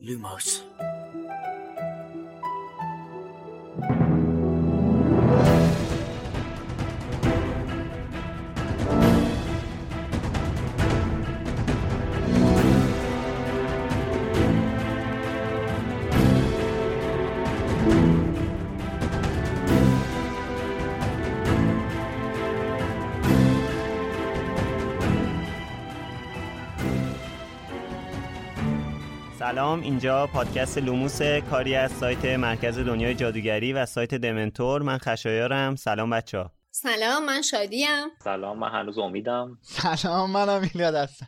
Lumos سلام اینجا پادکست لوموس کاری از سایت مرکز دنیای جادوگری و سایت دمنتور. من خشایارم. سلام بچه ها. سلام من شادیم. سلام من هنوز امیدم. سلام منم میلاد هستم.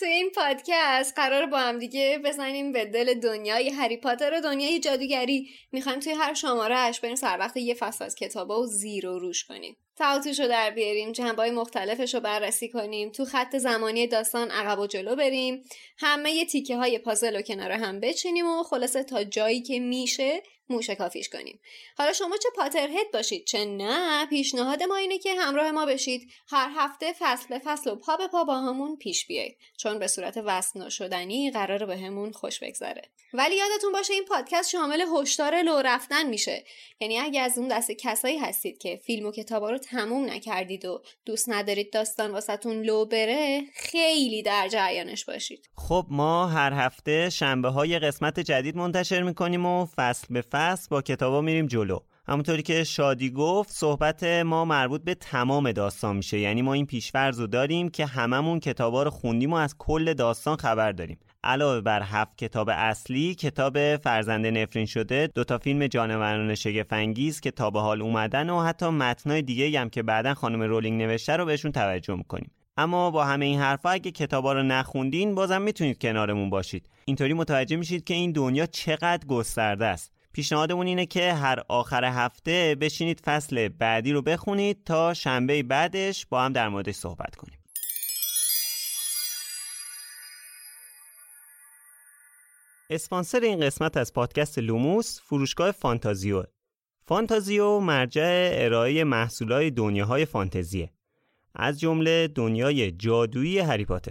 تو این پادکست قرار با هم دیگه بزنیم به دل دنیای هری پاتر و دنیای جادوگری. می‌خوایم توی هر شمارهش بریم سر وقت یه فصل از کتابا و زیر و روش کنیم. تعاطیش رو در بیاریم جنبای مختلفش رو بررسی کنیم تو خط زمانی داستان عقب و جلو بریم همه یه تیکه های پازل رو کنار هم بچینیم و خلاصه تا جایی که میشه موشه کافیش کنیم. حالا شما چه پاترهد باشید؟ چه نه پیشنهاد ما اینه که همراه ما بشید. هر هفته فصل به فصل و پا به پا با همون پیش بیایید. چون به صورت وصل نشدنی قرار به همون خوش بگذره. ولی یادتون باشه این پادکست شامل هشدار لو رفتن میشه. یعنی اگه از اون دست کسایی هستید که فیلم و کتابا رو تموم نکردید و دوست ندارید داستان واسهتون لو بره خیلی در جریانش باشید. خب ما هر هفته شنبه های قسمت جدید منتشر می‌کنیم و فصل به فصل با کتابا میریم جلو. همونطوری که شادی گفت صحبت ما مربوط به تمام داستان میشه. یعنی ما این پیشورز رو داریم که هممون کتابا رو خوندیم و از کل داستان خبر داریم. علاوه بر هفت کتاب اصلی کتاب فرزند نفرین شده دو تا فیلم جانوران شگفنگیز که تا به حال اومدن و حتی متنای دیگه هم که بعدا خانم رولینگ نوشته رو بهشون توجه می‌کنیم. اما با همه این حرفا اگه کتابا رو نخوندین بازم می‌تونید کنارمون باشید. اینطوری متوجه میشید که این دنیا چقدر گسترده است. پیشنهادمون اینه که هر آخر هفته بشینید فصل بعدی رو بخونید تا شنبه بعدش با هم در موردش صحبت کنیم. اسپانسر این قسمت از پادکست لوموس فروشگاه فانتازیو. فانتازیو مرجع ارائه محصولات دنیاهای فانتزیه. از جمله دنیای جادویی هری پاتر.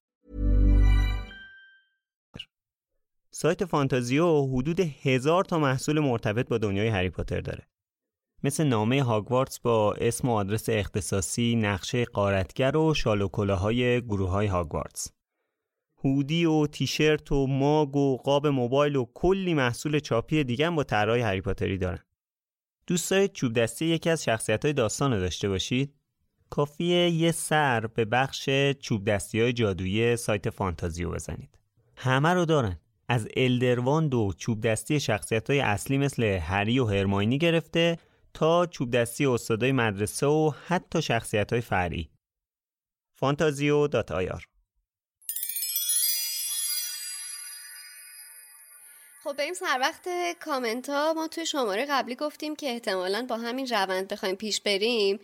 سایت فانتازیو حدود هزار تا محصول مرتبط با دنیای هری پاتر داره مثل نامه هاگوارتس با اسم و آدرس اختصاصی، نقشه قارتگر و شال و کلاهای گروه های هاگوارتس. هودی و تیشرت و ماگ و قاب موبایل و کلی محصول چاپی دیگه هم با طرحهای هری پاتری دارن. دوست دارید چوب دستی یکی از شخصیت های داستان رو داشته باشید؟ کافیه یه سر به بخش چوب دستی های جادویی سایت فانتازیو بزنید. همه رو دارن. از Elder Wand و چوب دستی شخصیت های اصلی مثل هری و هرماینی گرفته تا چوب دستی استادای مدرسه و حتی شخصیت های فرعی. فانتازیو dot IR. خب بریم سر وقت کامنت ها ما توی شماره قبلی گفتیم که احتمالا با همین روند بخوایم پیش بریم.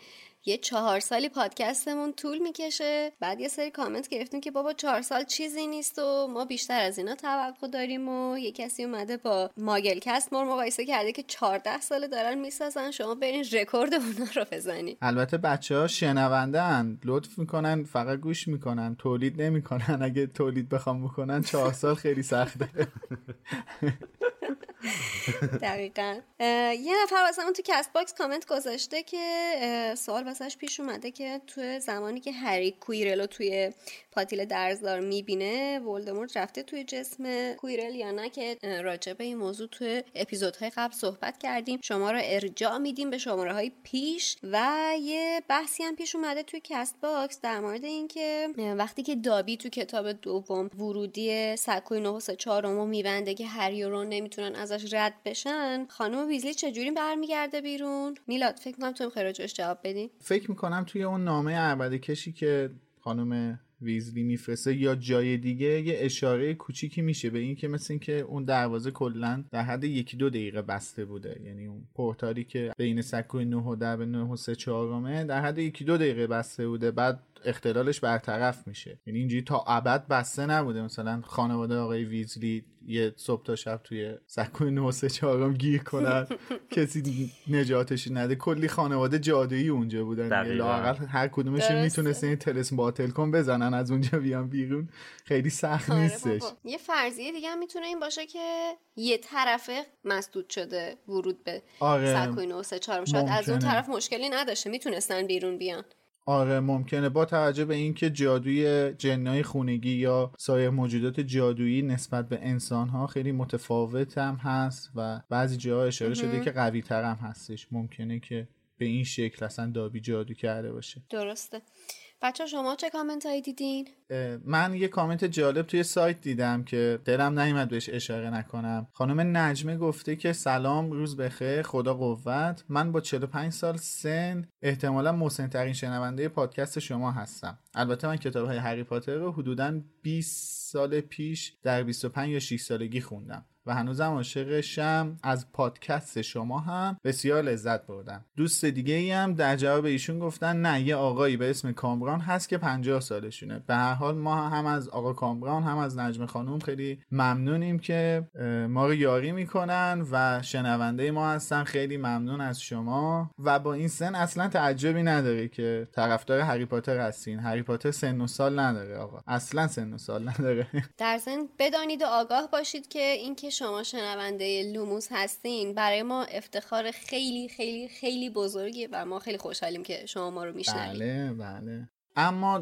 یه چهار سالی پادکستمون طول می‌کشه. بعد یه سری کامنت گرفتیم که بابا چهار سال چیزی نیست و ما بیشتر از اینا توقع داریم و یه کسی اومده با ماگلکست ما مقایسه کرده که 14 ساله دارن می‌سازن. شما برین رکورد اونا رو بزنید البته بچه ها شنونده لطف می‌کنن فقط گوش می‌کنن. تولید نمی‌کنن. اگه تولید بخوام بکنن چهار سال خیلی سخته. دقیقا. یه نفر واسه تو Castbox کامنت گذاشته که سوال واسهش پیش اومده که تو زمانی که هری کویرلو توی پاتیل درزدار می‌بینه ولدمورت رفته توی جسم کویرل یا نه که راجع به این موضوع توی اپیزودهای قبل صحبت کردیم. شما رو ارجاع میدیم به شماره های پیش و یه بحثی هم پیش اومده توی Castbox در مورد اینکه وقتی که دابی تو کتاب دوم ورودی سکوی نه و سه چهارمو میبنده که هری و رون نمی‌تونن ازش رد بشن خانم ویزلی چجوری برمیگرده بیرون؟ میلاد فکر کنم تو راجعش جواب بدی فکر می‌کنم توی اون نامه عربده کشی که خانم ویزلی میفرسته یا جای دیگه یه اشاره کوچیکی میشه به این که مثل این که اون دروازه کلا در حد یکی دو دقیقه بسته بوده. یعنی اون پورتالی که بین سکوی 9 و 10 به 9 و 3 4 در حد یکی دو دقیقه بسته بوده. بعد اختلالش برطرف میشه. یعنی اینجوری تا ابد بسته نبوده. مثلا خانواده آقای ویزلی یه صبح تا شب توی سکوی نوسه چهارم گیر کنن. کسی نجاتش نده. کلی خانواده جادویی اونجا بودن. لاقل هر کدومشون می‌تونست این تلسم باطل کن بزنن از اونجا بیان بیرون. خیلی سخت آره نیستش. یه فرضیه دیگه هم می‌تونه این باشه که یه طرفه مسدود شده ورود به آره. سکوی نوسه چهارم. شاید از اون طرف مشکلی نداشته. می‌تونستن بیرون بیان. آره ممکنه. با توجه به اینکه جادوی جنای خونگی یا سایر موجودات جادویی نسبت به انسان ها خیلی متفاوت هم هست و بعضی جاها اشاره شده که قوی تر هم هستش. ممکنه که به این شکل اصلا دابی جادو کرده باشه. درسته. بچه شما چه کامنت هایی دیدین؟ من یه کامنت جالب توی سایت دیدم که دلم نیومد بهش اشاره نکنم. خانم نجمه گفته که سلام روز بخیر خدا قوت. من با 45 سال سن احتمالا محسن ترین شنونده پادکست شما هستم. البته من کتاب های هری پاتر رو حدودا 20 سال پیش در 25 یا 6 سالگی خوندم و هنوزم عاشق شم. از پادکست شما هم بسیار لذت بردم. دوست دیگه ای هم در جواب ایشون گفتن نه یه آقایی به اسم کامران هست که 50 سالشونه. به هر حال ما هم از آقا کامران هم از نجم خانوم خیلی ممنونیم که ما رو یاری می‌کنن و شنونده ما هستن. خیلی ممنون از شما. و با این سن اصلا تعجبی نداره که طرفدار هری پاتر هستین. هری پاتر سن و سال نداره آقا. اصلا سن و سال نداره. در ضمن بدانید و آگاه باشید که اینکه شما شنونده لوموس هستین برای ما افتخار خیلی خیلی خیلی بزرگیه و ما خیلی خوشحالیم که شما ما رو میشنوید. بله بله. اما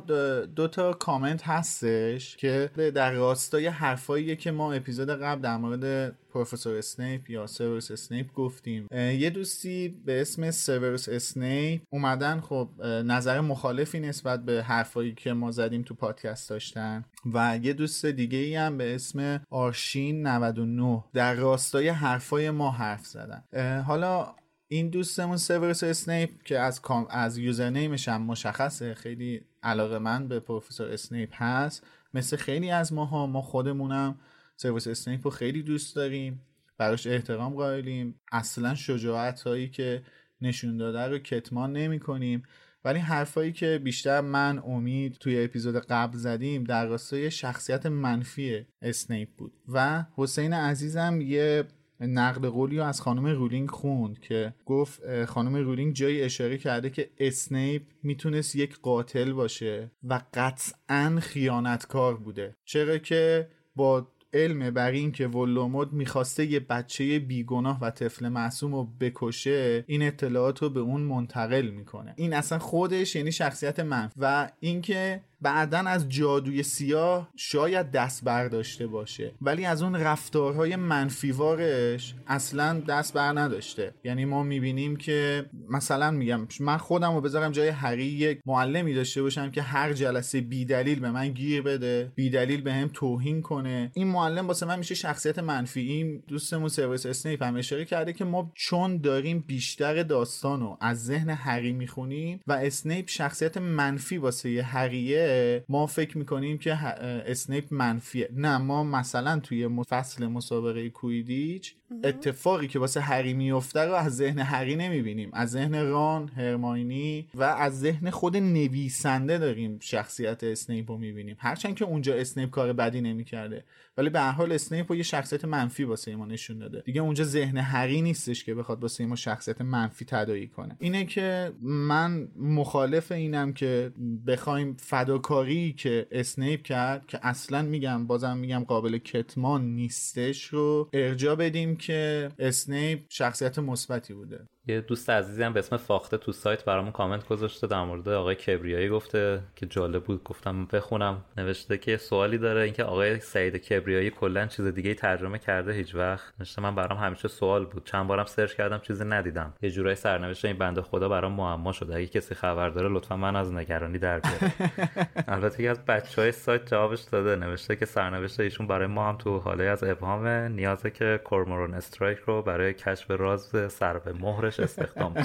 دو تا کامنت هستش که در راستای حرفاییه که ما اپیزود قبل در مورد پروفسور اسنیپ یا سیورس اسنیپ گفتیم. یه دوستی به اسم سیورس اسنیپ اومدن خب نظر مخالفی نسبت به حرفایی که ما زدیم تو پادکست داشتن و یه دوست دیگه ای هم به اسم آرشین 99 در راستای حرفای ما حرف زدن. حالا این دوستمون سیورس اسنیپ که از کام از username ش هم مشخصه خیلی علاقه‌مند به پروفسور اسنیپ هست. مثل خیلی از ماها ما خودمونم سیورس اسنیپ رو خیلی دوست داریم براش احترام قائلیم. اصلا شجاعت هایی که نشون داده رو کتمان نمی کنیم ولی حرفایی که بیشتر من و امید توی اپیزود قبل زدیم در راستای شخصیت منفی اسنیپ بود. و حسین عزیزم یه نقل قولی از خانم رولینگ خوند که گفت خانم رولینگ جایی اشاره کرده که اسنیپ می‌تونست یک قاتل باشه و قطعا خیانتکار بوده. چرا که با علم بر این که ولدمورت می‌خواسته یه بچه بیگناه و طفل معصوم رو بکشه این اطلاعات رو به اون منتقل می‌کنه. این اصلا خودش یعنی شخصیت منفی و اینکه بعدا از جادوی سیاه شاید دست برداشته باشه. ولی از اون رفتارهای منفیوارش اصلا دست بر نداشته. یعنی ما می‌بینیم که مثلا میگم من خودم رو بذارم جای هری یک معلمی داشته باشم که هر جلسه بیدلیل به من گیر بده بیدلیل به هم توهین کنه. این معلم واسه من میشه شخصیت منفی. این دوستمون سیورس اسنیپ هم اشاره کرده که ما چون داریم بیشتر داستان رو از ذهن هری می‌خونیم و اسنیپ شخصیت منفی واسه هریه ما فکر می‌کنیم که اسنیپ منفیه. نه ما مثلا توی فصل مسابقه کویدیچ اتفاقی که واسه هری میفته رو از ذهن هری نمی‌بینیم. از ذهن ران هرماینی و از ذهن خود نویسنده داریم شخصیت اسنیپ رو می‌بینیم. هرچند که اونجا اسنیپ کار بدی نمی‌کرده. ولی به هر حال اسنیپ یه شخصیت منفی واسه ما نشون داده. دیگه اونجا ذهن هری نیستش که بخواد واسه ما شخصیت منفی تداعی کنه. اینه که من مخالف اینم که بخوایم فداکاری که اسنیپ کرد که اصلا میگم بازم میگم قابل کتمان نیستش رو ارجاع بدیم که اسنیپ شخصیت مثبتی بوده. یه دوست عزیزی هم به اسم فاخته تو سایت برامون کامنت گذاشته در مورد آقای کبریایی گفته که جالب بود. گفتم بخونم. نوشته که سوالی داره اینکه آقای سعید کبریایی کلا چیز دیگه ترجمه کرده هیچ وقت. نوشته من برام همیشه سوال بود. چند بارم سرچ کردم چیزی ندیدم. یه جورایی سرنوشت این بنده خدا برام معما شده اگه کسی خبر داره لطفا من از نگرانی در بیاره البته یکی از بچهای سایت جوابش داده. نوشته که سرنوشت ایشون برای ما هم تو هاله‌ای از ابهامه نیازه که کورمورون استرایک رو برای کشف راز سر به مهرش استخدام.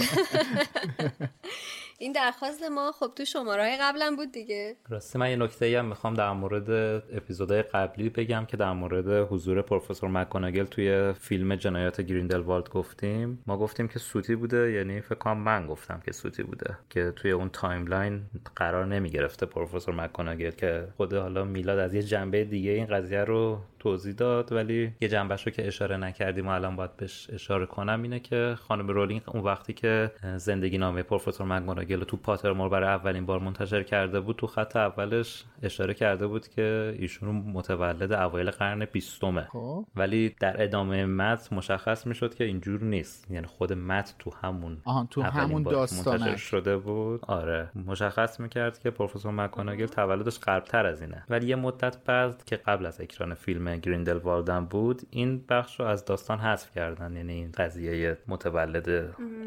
این درخواست ما خب تو شماره قبلا بود دیگه. راستی من یه نکته هم می‌خوام در مورد اپیزودهای قبلی بگم که در مورد حضور پروفسور مکوناگل توی فیلم جنایات گریندلوالد گفتیم. ما گفتیم که سوتی بوده یعنی فکر کنم من گفتم که سوتی بوده که توی اون timeline قرار نمی‌گرفته پروفسور مکوناگل که خود حالا میلاد از یه جنبه دیگه این قضیه رو توضیح داد. ولی یه جنبش رو که اشاره نکردیم و الان باید بهش اشاره کنم اینه که خانم رولینگ اون وقتی که زندگی نامه پروفسور مکگوناگل تو پاترمور برای اولین بار منتشر کرده بود تو خط اولش اشاره کرده بود که ایشون متولد اوایل قرن بیستمه. خب. ولی در ادامه متن مشخص می‌شد که اینجور نیست. یعنی خود متن تو همون تو همون داستان شده بود. آره. مشخص می‌کرد که پروفسور مکگوناگل تولدش عقب‌تر از اینه. ولی یه مدت بعد که قبل از اکران فیلم گریندلوالد بود این بخش رو از داستان حذف کردن. یعنی این قضیه متولد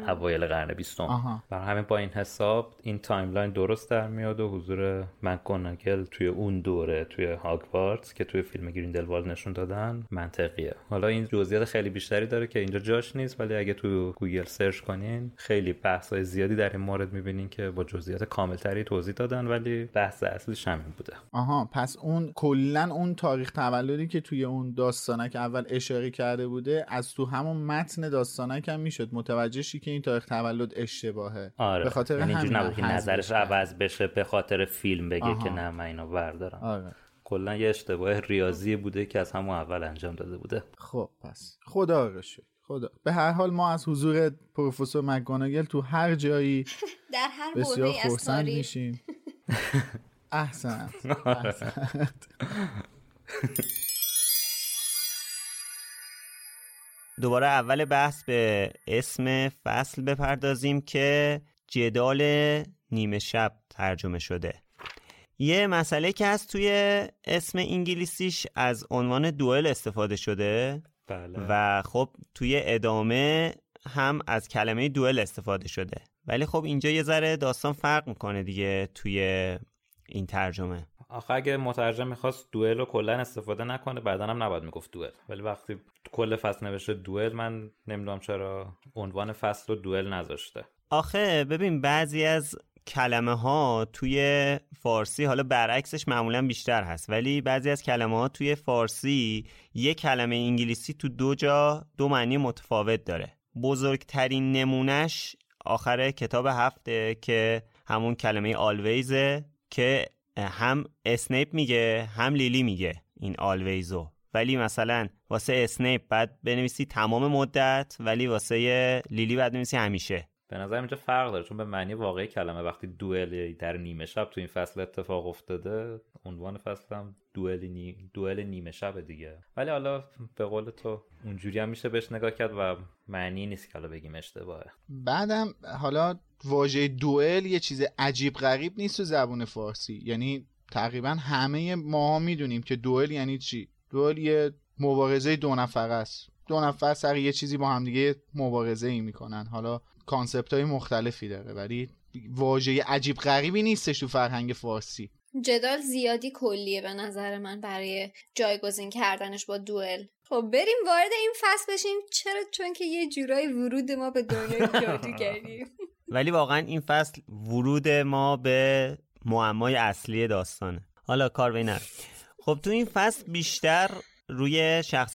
اوایل قرن بیستم. برای همین با این حساب این timeline درست در میاد و حضور مکگوناگل توی اون دوره توی هاگوارتس که توی فیلم گریندلوالد نشون دادن منطقیه. حالا این جزئیات خیلی بیشتری داره که اینجا جاش نیست ولی اگه تو گوگل سرچ کنین خیلی بحث‌های زیادی در این مورد می‌بینین که با جزئیات کاملتری توضیح دادن ولی بحث اصلیش همین بوده. آها پس اون کلا اون تاریخ تولدی که توی اون داستانک اول اشاره کرده بوده از تو همون متن داستانک هم می‌شد متوجه شی که این تاریخ تولد اشتباهه. آره. به خاطر یعنی همین نبود که نظرش. عوض بشه به خاطر فیلم بگه آها. که نه من اینو بردارم. آره. کلا یه اشتباه ریاضی بوده که از همون اول انجام داده بوده. خب پس. خدا رو شکر. خدا. به هر حال ما از حضور پروفسور مکگوناگل تو هر جایی در هر بسیار تاریخ. میشیم. احسنت. احسنت. دوباره اول بحث به اسم فصل بپردازیم که جدال نیمه شب ترجمه شده. یه مسئله که هست توی اسم انگلیسیش از عنوان دوئل استفاده شده بله. و خب توی ادامه هم از کلمه دوئل استفاده شده. ولی خب اینجا یه ذره داستان فرق می‌کنه دیگه توی این ترجمه. آخه اگه مترجم می‌خواست دوئل رو کلا استفاده نکنه بعدا هم نباید می‌گفت دوئل. ولی وقتی کل فصل نوشته دوئل من نمی‌دونم چرا عنوان فصل رو دوئل نذاشته. آخه ببین بعضی از کلمه ها توی فارسی حالا برعکسش معمولا بیشتر هست ولی بعضی از کلمه ها توی فارسی یک کلمه انگلیسی تو دو جا دو معنی متفاوت داره. بزرگترین نمونش آخر کتاب هفته که همون کلمه always ه که هم اسنیپ میگه هم لیلی میگه این always و ولی مثلا واسه اسنیپ باید بنویسی تمام مدت ولی واسه لیلی باید بنویسی همیشه. به نظر اینجا فرق داره چون به معنی واقعی کلمه وقتی دوئل در نیمه شب تو این فصل اتفاق افتاده عنوان فصل هم دوئل نی... دوئل نیمه شب دیگه. ولی حالا به قول تو اونجوری هم میشه بهش نگاه کرد و معنی نیست که حالا بگیم اشتباهه. بعدم حالا واژه دوئل یه چیز عجیب غریب نیست تو زبون فارسی. یعنی تقریبا همه ما می‌دونیم که دوئل یعنی چی؟ دوئل یه مبارزه دو نفره است. دو نفر سر یه چیزی با همدیگه مبارزه ای می‌کنن. حالا کانسپت های مختلفی داره ولی واژه عجیب غریبی نیستش تو فرهنگ فارسی. جدال زیادی کلیه به نظر من برای جایگزین کردنش با دوئل. خب بریم وارد این فصل بشیم. چرا؟ چون که یه جورایی ورود ما به دنیای جادوگری ولی واقعا این فصل ورود ما به معمای اصلی داستانه. حالا کار به خب تو این فصل بیشتر روی شخص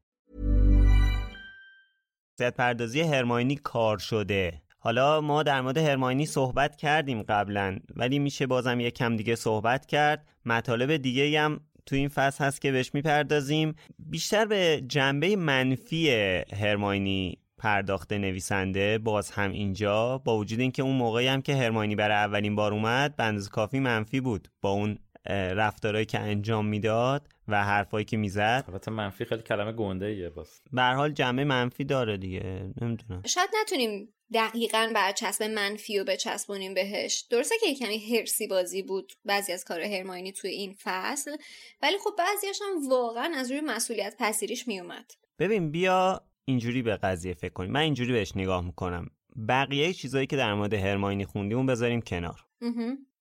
پردازی هرماینی کار شده. حالا ما در مورد هرماینی صحبت کردیم قبلا ولی میشه بازم یک کم دیگه صحبت کرد. مطالب دیگه هم تو این فصل هست که بهش می‌پردازیم. بیشتر به جنبه منفی هرماینی پرداخته نویسنده باز هم اینجا با وجود اینکه اون موقعی هم که هرماینی برای اولین بار اومد بندز کافی منفی بود. با اون رفتارهایی که انجام می‌داد و حرفایی که می‌زد. البته منفی خیلی کلمه گنده ایه باز. به حال جمعه منفی داره دیگه نمی‌دونم. شاید نتونیم دقیقا برچسب منفی رو بچسبونیم بهش. درسته که کمی هرسی بازی بود بعضی از کار هرماینی توی این فصل ولی خب بعضیاش هم واقعا از روی مسئولیت پذیریش میومد. ببین بیا اینجوری به قضیه فکر کنیم. من اینجوری بهش نگاه می‌کنم. بقیه چیزایی که در مورد هرماینی خوندیم اون بذاریم کنار.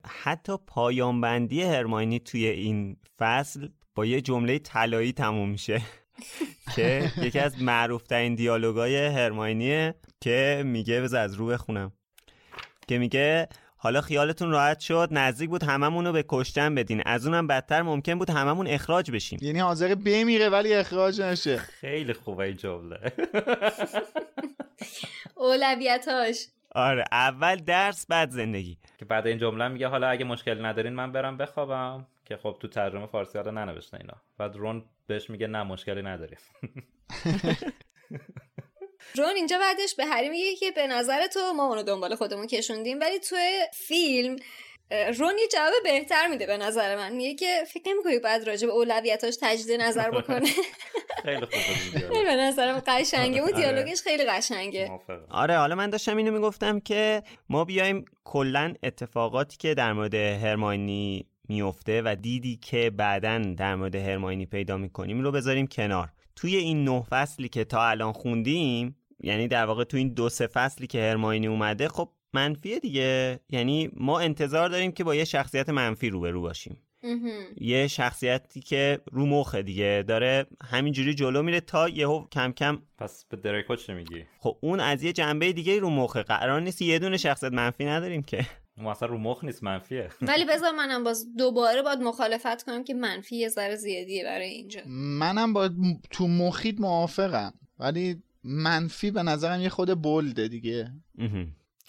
حتی پایان بندی هرماینی توی این فصل با یه جمله طلایی تموم میشه. که یکی از معروف ترین دیالوگای هرماینیه که میگه بذار از رو بخونم. که میگه حالا خیالتون راحت شد نزدیک بود هممون رو به کشتن بدین. از اونم بدتر ممکن بود هممون اخراج بشیم. یعنی حاضر بمیره ولی اخراج نشه. خیلی خوبه این جمله. اولویتاش. آره اول درس بعد زندگی. که بعد این جمله میگه حالا اگه مشکلی ندارین من برم بخوابم. که خب تو ترجمه فارسی حالا ننوشته اینا. بعد رون بهش میگه نه مشکلی نداریم رون اینجا بعدش به هری میگه که به نظر تو ما اونو دنبال خودمون کشوندیم ولی تو فیلم رون یه جواب بهتر میده به نظر من. میگه که فکر نمی‌کنی بعد راجع به اولویتاش تجدید نظر بکنه؟ خیلی خوبه به نظرم قشنگه. اون دیالوگش خیلی قشنگه. آره حالا من داشتم اینو می‌گفتم که ما بیایم کلا اتفاقاتی که در مورد هرماینی میفته و دیدی که بعدا در مورد هرماینی پیدا می‌کنیم رو بذاریم کنار. توی این نه فصلی که تا الان خوندیم یعنی در واقع تو این دو سه فصلی که هرماینی اومده خب منفیه دیگه. یعنی ما انتظار داریم که با یه شخصیت منفی روبرو باشیم. یه شخصیتی که رو مخه دیگه داره همینجوری جلو میره تا یهو کم کم پس به دریکو چه میگی خب اون از یه جنبه دیگه رو مخه. قرار نیست یه دونه شخصیت منفی نداریم که. اون اصلا رو مخ نیست منفیه. ولی بذار منم باز دوباره باید مخالفت کنم که منفی یه ذره زیادیه برای اینجا. منم با تو مخید موافقم ولی منفی به نظرم یه خود بلده دیگه.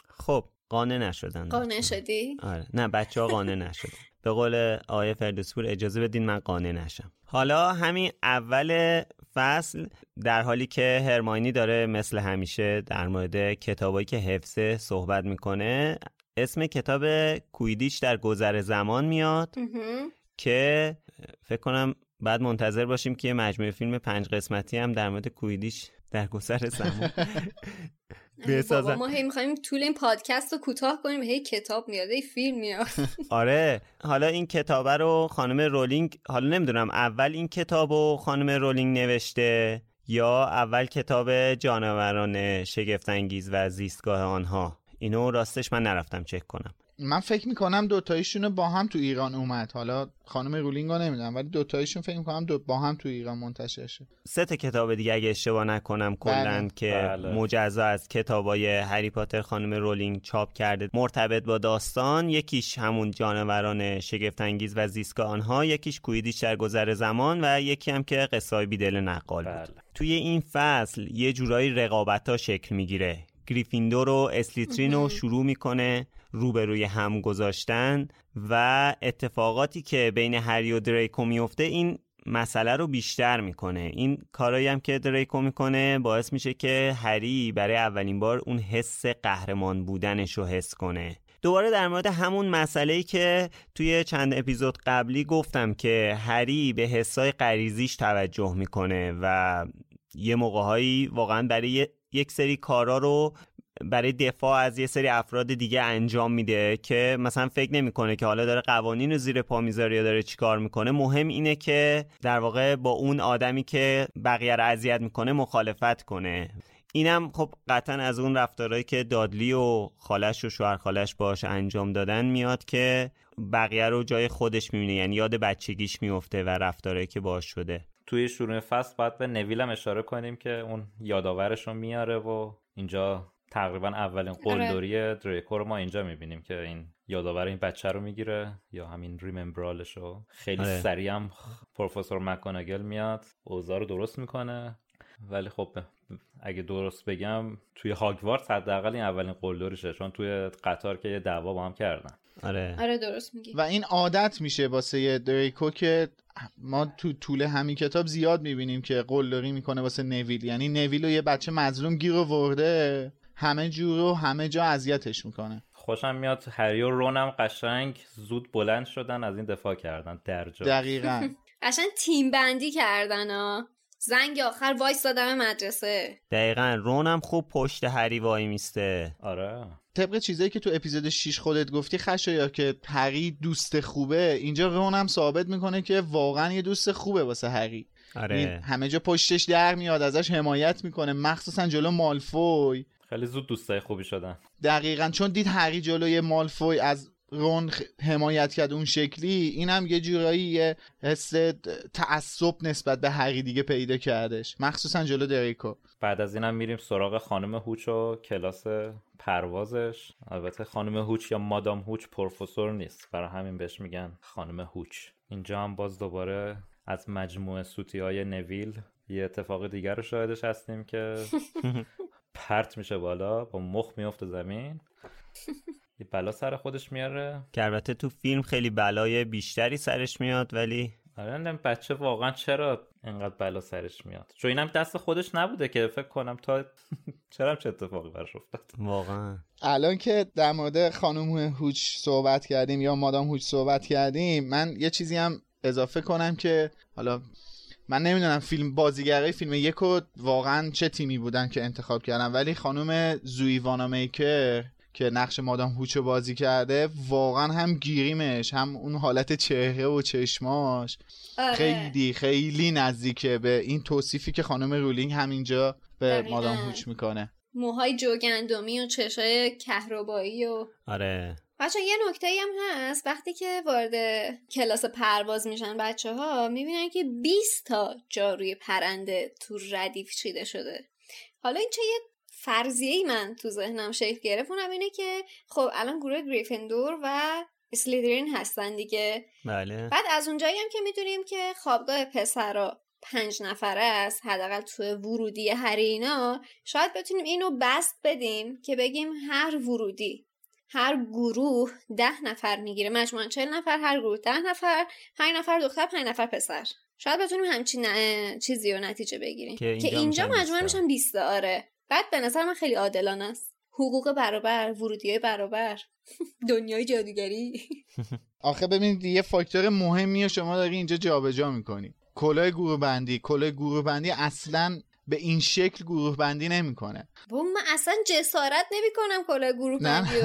خب قانع نشدن. قانع شدی؟ آره. نه بچه ها قانع نشدن. به قول آیه فردوسپور اجازه بدین من قانع نشم. حالا همین اول فصل در حالی که هرماینی داره مثل همیشه در مورد کتابایی که حفظه صحبت می‌کنه اسم کتاب کویدیش در گذر زمان میاد که فکر کنم بعد منتظر باشیم که یه مجموعه فیلم پنج قسمتی هم در مورد کویدیش در گذر زمان بسازن ما هی می‌خوایم طول این پادکست رو کوتاه کنیم هی کتاب میاد هی فیلم میاد. آره حالا این کتاب رو خانم رولینگ حالا نمی‌دونم اول این کتاب رو خانم رولینگ نوشته یا اول کتاب جانوران شگفتانگیز و زیستگاه آنها؟ اینو راستش من نرفتم چک کنم. من فکر می‌کنم دوتایشون با هم تو ایران اومد حالا خانم رولینگ رو نمی‌دونم ولی دوتایشون فکر می‌کنم دو با هم تو ایران منتشر شد سه تا کتاب دیگه اگه اشتباه نکنم کلا بله. که بله. مجزا از کتابای هری پاتر خانم رولینگ چاپ کرده مرتبط با داستان یکیش همون جانوران شگفتانگیز و زیستگاه آنها یکیش کویدیش در گذر زمان و یکی هم که قصای بیدل نقال بود بله. توی این فصل یه جورایی رقابت ها شکل می‌گیره گریفیندور و اسلیترین رو شروع می‌کنه روبروی هم گذاشتن و اتفاقاتی که بین هری و دریکو میفته این مسئله رو بیشتر می‌کنه. این کارایی هم که دریکو می‌کنه باعث میشه که هری برای اولین بار اون حس قهرمان بودنش رو حس کنه. دوباره در مورد همون مسئله که توی چند اپیزود قبلی گفتم که هری به حسای غریزیش توجه می‌کنه و یه موقعهایی واقعا برای یک سری کارا رو برای دفاع از یه سری افراد دیگه انجام میده که مثلا فکر نمی‌کنه که حالا داره قوانین رو زیر پا می‌ذاره یا داره چیکار می‌کنه. مهم اینه که در واقع با اون آدمی که بقیه رو اذیت می‌کنه مخالفت کنه. اینم خب قطعا از اون رفتارهایی که دادلی و خالش و شوهر خالش باش انجام دادن میاد که بقیه رو جای خودش می‌بینه. یعنی یاد بچگیش میفته و رفتارهایی که باش شده. توی شروع فصل باید به نویل هم اشاره کنیم که اون یادآورش رو میاره و اینجا تقریبا اولین آره. قلدری دریکو رو ما اینجا می‌بینیم که این یادآور این بچه رو می‌گیره یا همین ریممبرالش رو خیلی آره. سریع هم پروفسور مکاناگل میاد اوضاع رو درست می‌کنه. ولی خب اگه درست بگم توی هاگوارتس حداقل این اولین قلدریشه چون توی قطار که یه دعوا با هم کردن. آره. آره درست میگی. و این عادت میشه واسه دریکو که ما تو طول همین کتاب زیاد می‌بینیم که قلدری می‌کنه واسه نویل. یعنی نویل رو یه بچه مظلوم گیر آورده. همه جور و همه جا اذیتش می‌کنه. خوشم میاد هری و رونم قشنگ زود بلند شدن از این دفاع کردن در جا. دقیقا. قشنگ تیم بندی کردن ها. زنگ آخر وایسا دم مدرسه. دقیقا. رونم خوب پشت هری وای میسته. آره. طبق چیزایی که تو اپیزود 6 خودت گفتی خشایار که هری دوست خوبه اینجا رون هم ثابت می‌کنه که واقعا یه دوست خوبه واسه هری. این آره همه جا پشتش در میاد ازش حمایت می‌کنه مخصوصا جلو مالفوی. خیلی زود دوستای خوبی شدن. دقیقا چون دید هری جلوی مالفوی از رون حمایت کرد اون شکلی اینم یه جورایی یه حس تعصب نسبت به هری دیگه پیدا کردش. مخصوصا جلو دریکو. بعد از اینم میریم سراغ خانم هوچ و کلاس پروازش. البته خانم هوچ یا مادام هوچ پروفسور نیست. برای همین بهش میگن خانم هوچ. اینجا هم باز دوباره از مجموعه سوتی های نویل یه اتفاق دیگر رو شاهدش هستیم که پرت میشه بالا با مخ میفته زمین. یه بلا سر خودش میاره. که البته تو فیلم خیلی بلای بیشتری سرش میاد ولی آره بچه واقعا چرا اینقدر بلا سرش میاد. چون اینم دست خودش نبوده که فکر کنم تا چرا چه اتفاقی براش افتاد. واقعا. الان که در مورد خانم هوچ صحبت کردیم یا مادام هوچ صحبت کردیم من یه چیزی هم اضافه کنم که حالا من نمی‌دونم فیلم بازیگرای فیلم یکو واقعا چه تیمی بودن که انتخاب کردن ولی خانم زوی وانامیکر که نقش مادام هوچ رو بازی کرده واقعا هم گیریمش هم اون حالت چهره و چشماش آره. خیلی خیلی نزدیکه به این توصیفی که خانم رولینگ همینجا به دقیقاً. مادام هوچ می‌کنه موهای جوگندمی و چشای کهربایی و آره بچه یه نکته هم هست. وقتی که وارد کلاس پرواز میشن بچه ها می‌بینن که 20 تا جاروی پرنده تو ردیف چیده شده. حالا این چه یه فرضیه ای من تو ذهنم شکل گرفت؟ اونم اینه که خب الان گروه گریفندور و اسلیدرین هستن دیگه. بله. بعد از اونجایی هم که می‌دونیم که خوابگاه پسرا پنج نفره است حداقل تو ورودی هر اینا شاید بتونیم اینو بست بدیم که بگیم هر ورودی هر گروه ده نفر می‌گیره. مجموعا چل نفر هر گروه ده نفر پنج نفر دختر پنج نفر پسر. شاید بتونیم همچین چیزی رو نتیجه بگیریم. که اینجا اینجا مجموعا 20 تا. میشن 20 تا، آره. بعد به نظر من خیلی عادلانه است. حقوق برابر ورودی های برابر. دنیای جادوگری. آخه ببینید یه فاکتور مهمی شما داری اینجا جابجا می‌کنی. کلاه گروه بندی کلاه گروه بندی اصلا به این شکل گروه بندی نمی‌کنه. با من اصلا جسارت نمی کنم کلا گروه بندی.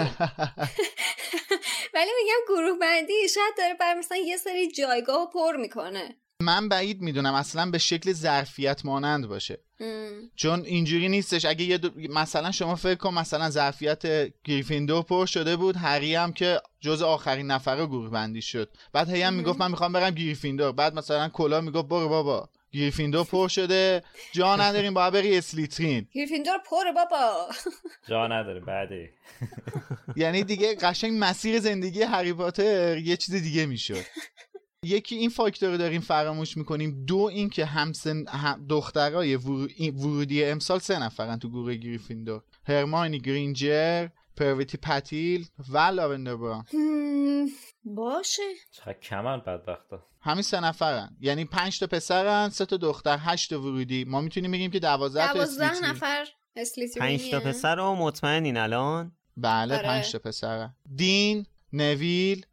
ولی میگم گروه بندی شاید داره بر مثلا یه سری جایگاه پر می‌کنه. من بعید می‌دونم اصلا به شکل ظرفیت مانند باشه. چون اینجوری نیستش. اگه یه دو... مثلا شما فکر کن مثلا ظرفیت گریفیندور پر شده بود هری هم که جز آخرین نفره گروه بندی شد. بعد هی هم می‌گفت من می‌خوام برم گریفیندور. بعد مثلا کلا می‌گفت برو بابا. گریفیندور پر شده. جا نداریم باید بری اسلیترین. گریفیندور پر بابا. جا نداره بعدی. یعنی دیگه قشنگ مسیر زندگی هری پاتر یه چیز دیگه می‌شد. یکی این فاکتور رو داریم فراموش می‌کنیم. دو این که همسن هم دخترای ورودی امسال سه نفرن تو گروه گریفیندور. هرماینی گرینجر پرویتی پتیل و لاوندر براون. هم، باشه. چقدر کمن بدبختا. همین سه نفرن. یعنی پنج تا پسرن سه تا دختر هشت تا ورودی. ما می‌تونیم بگیم که دوازده تا اسلیتری. نفر اسلیترینیه پنج تا پسر رو مطمئنین الان؟ بله آره. پنج تا پسرن. دین نویل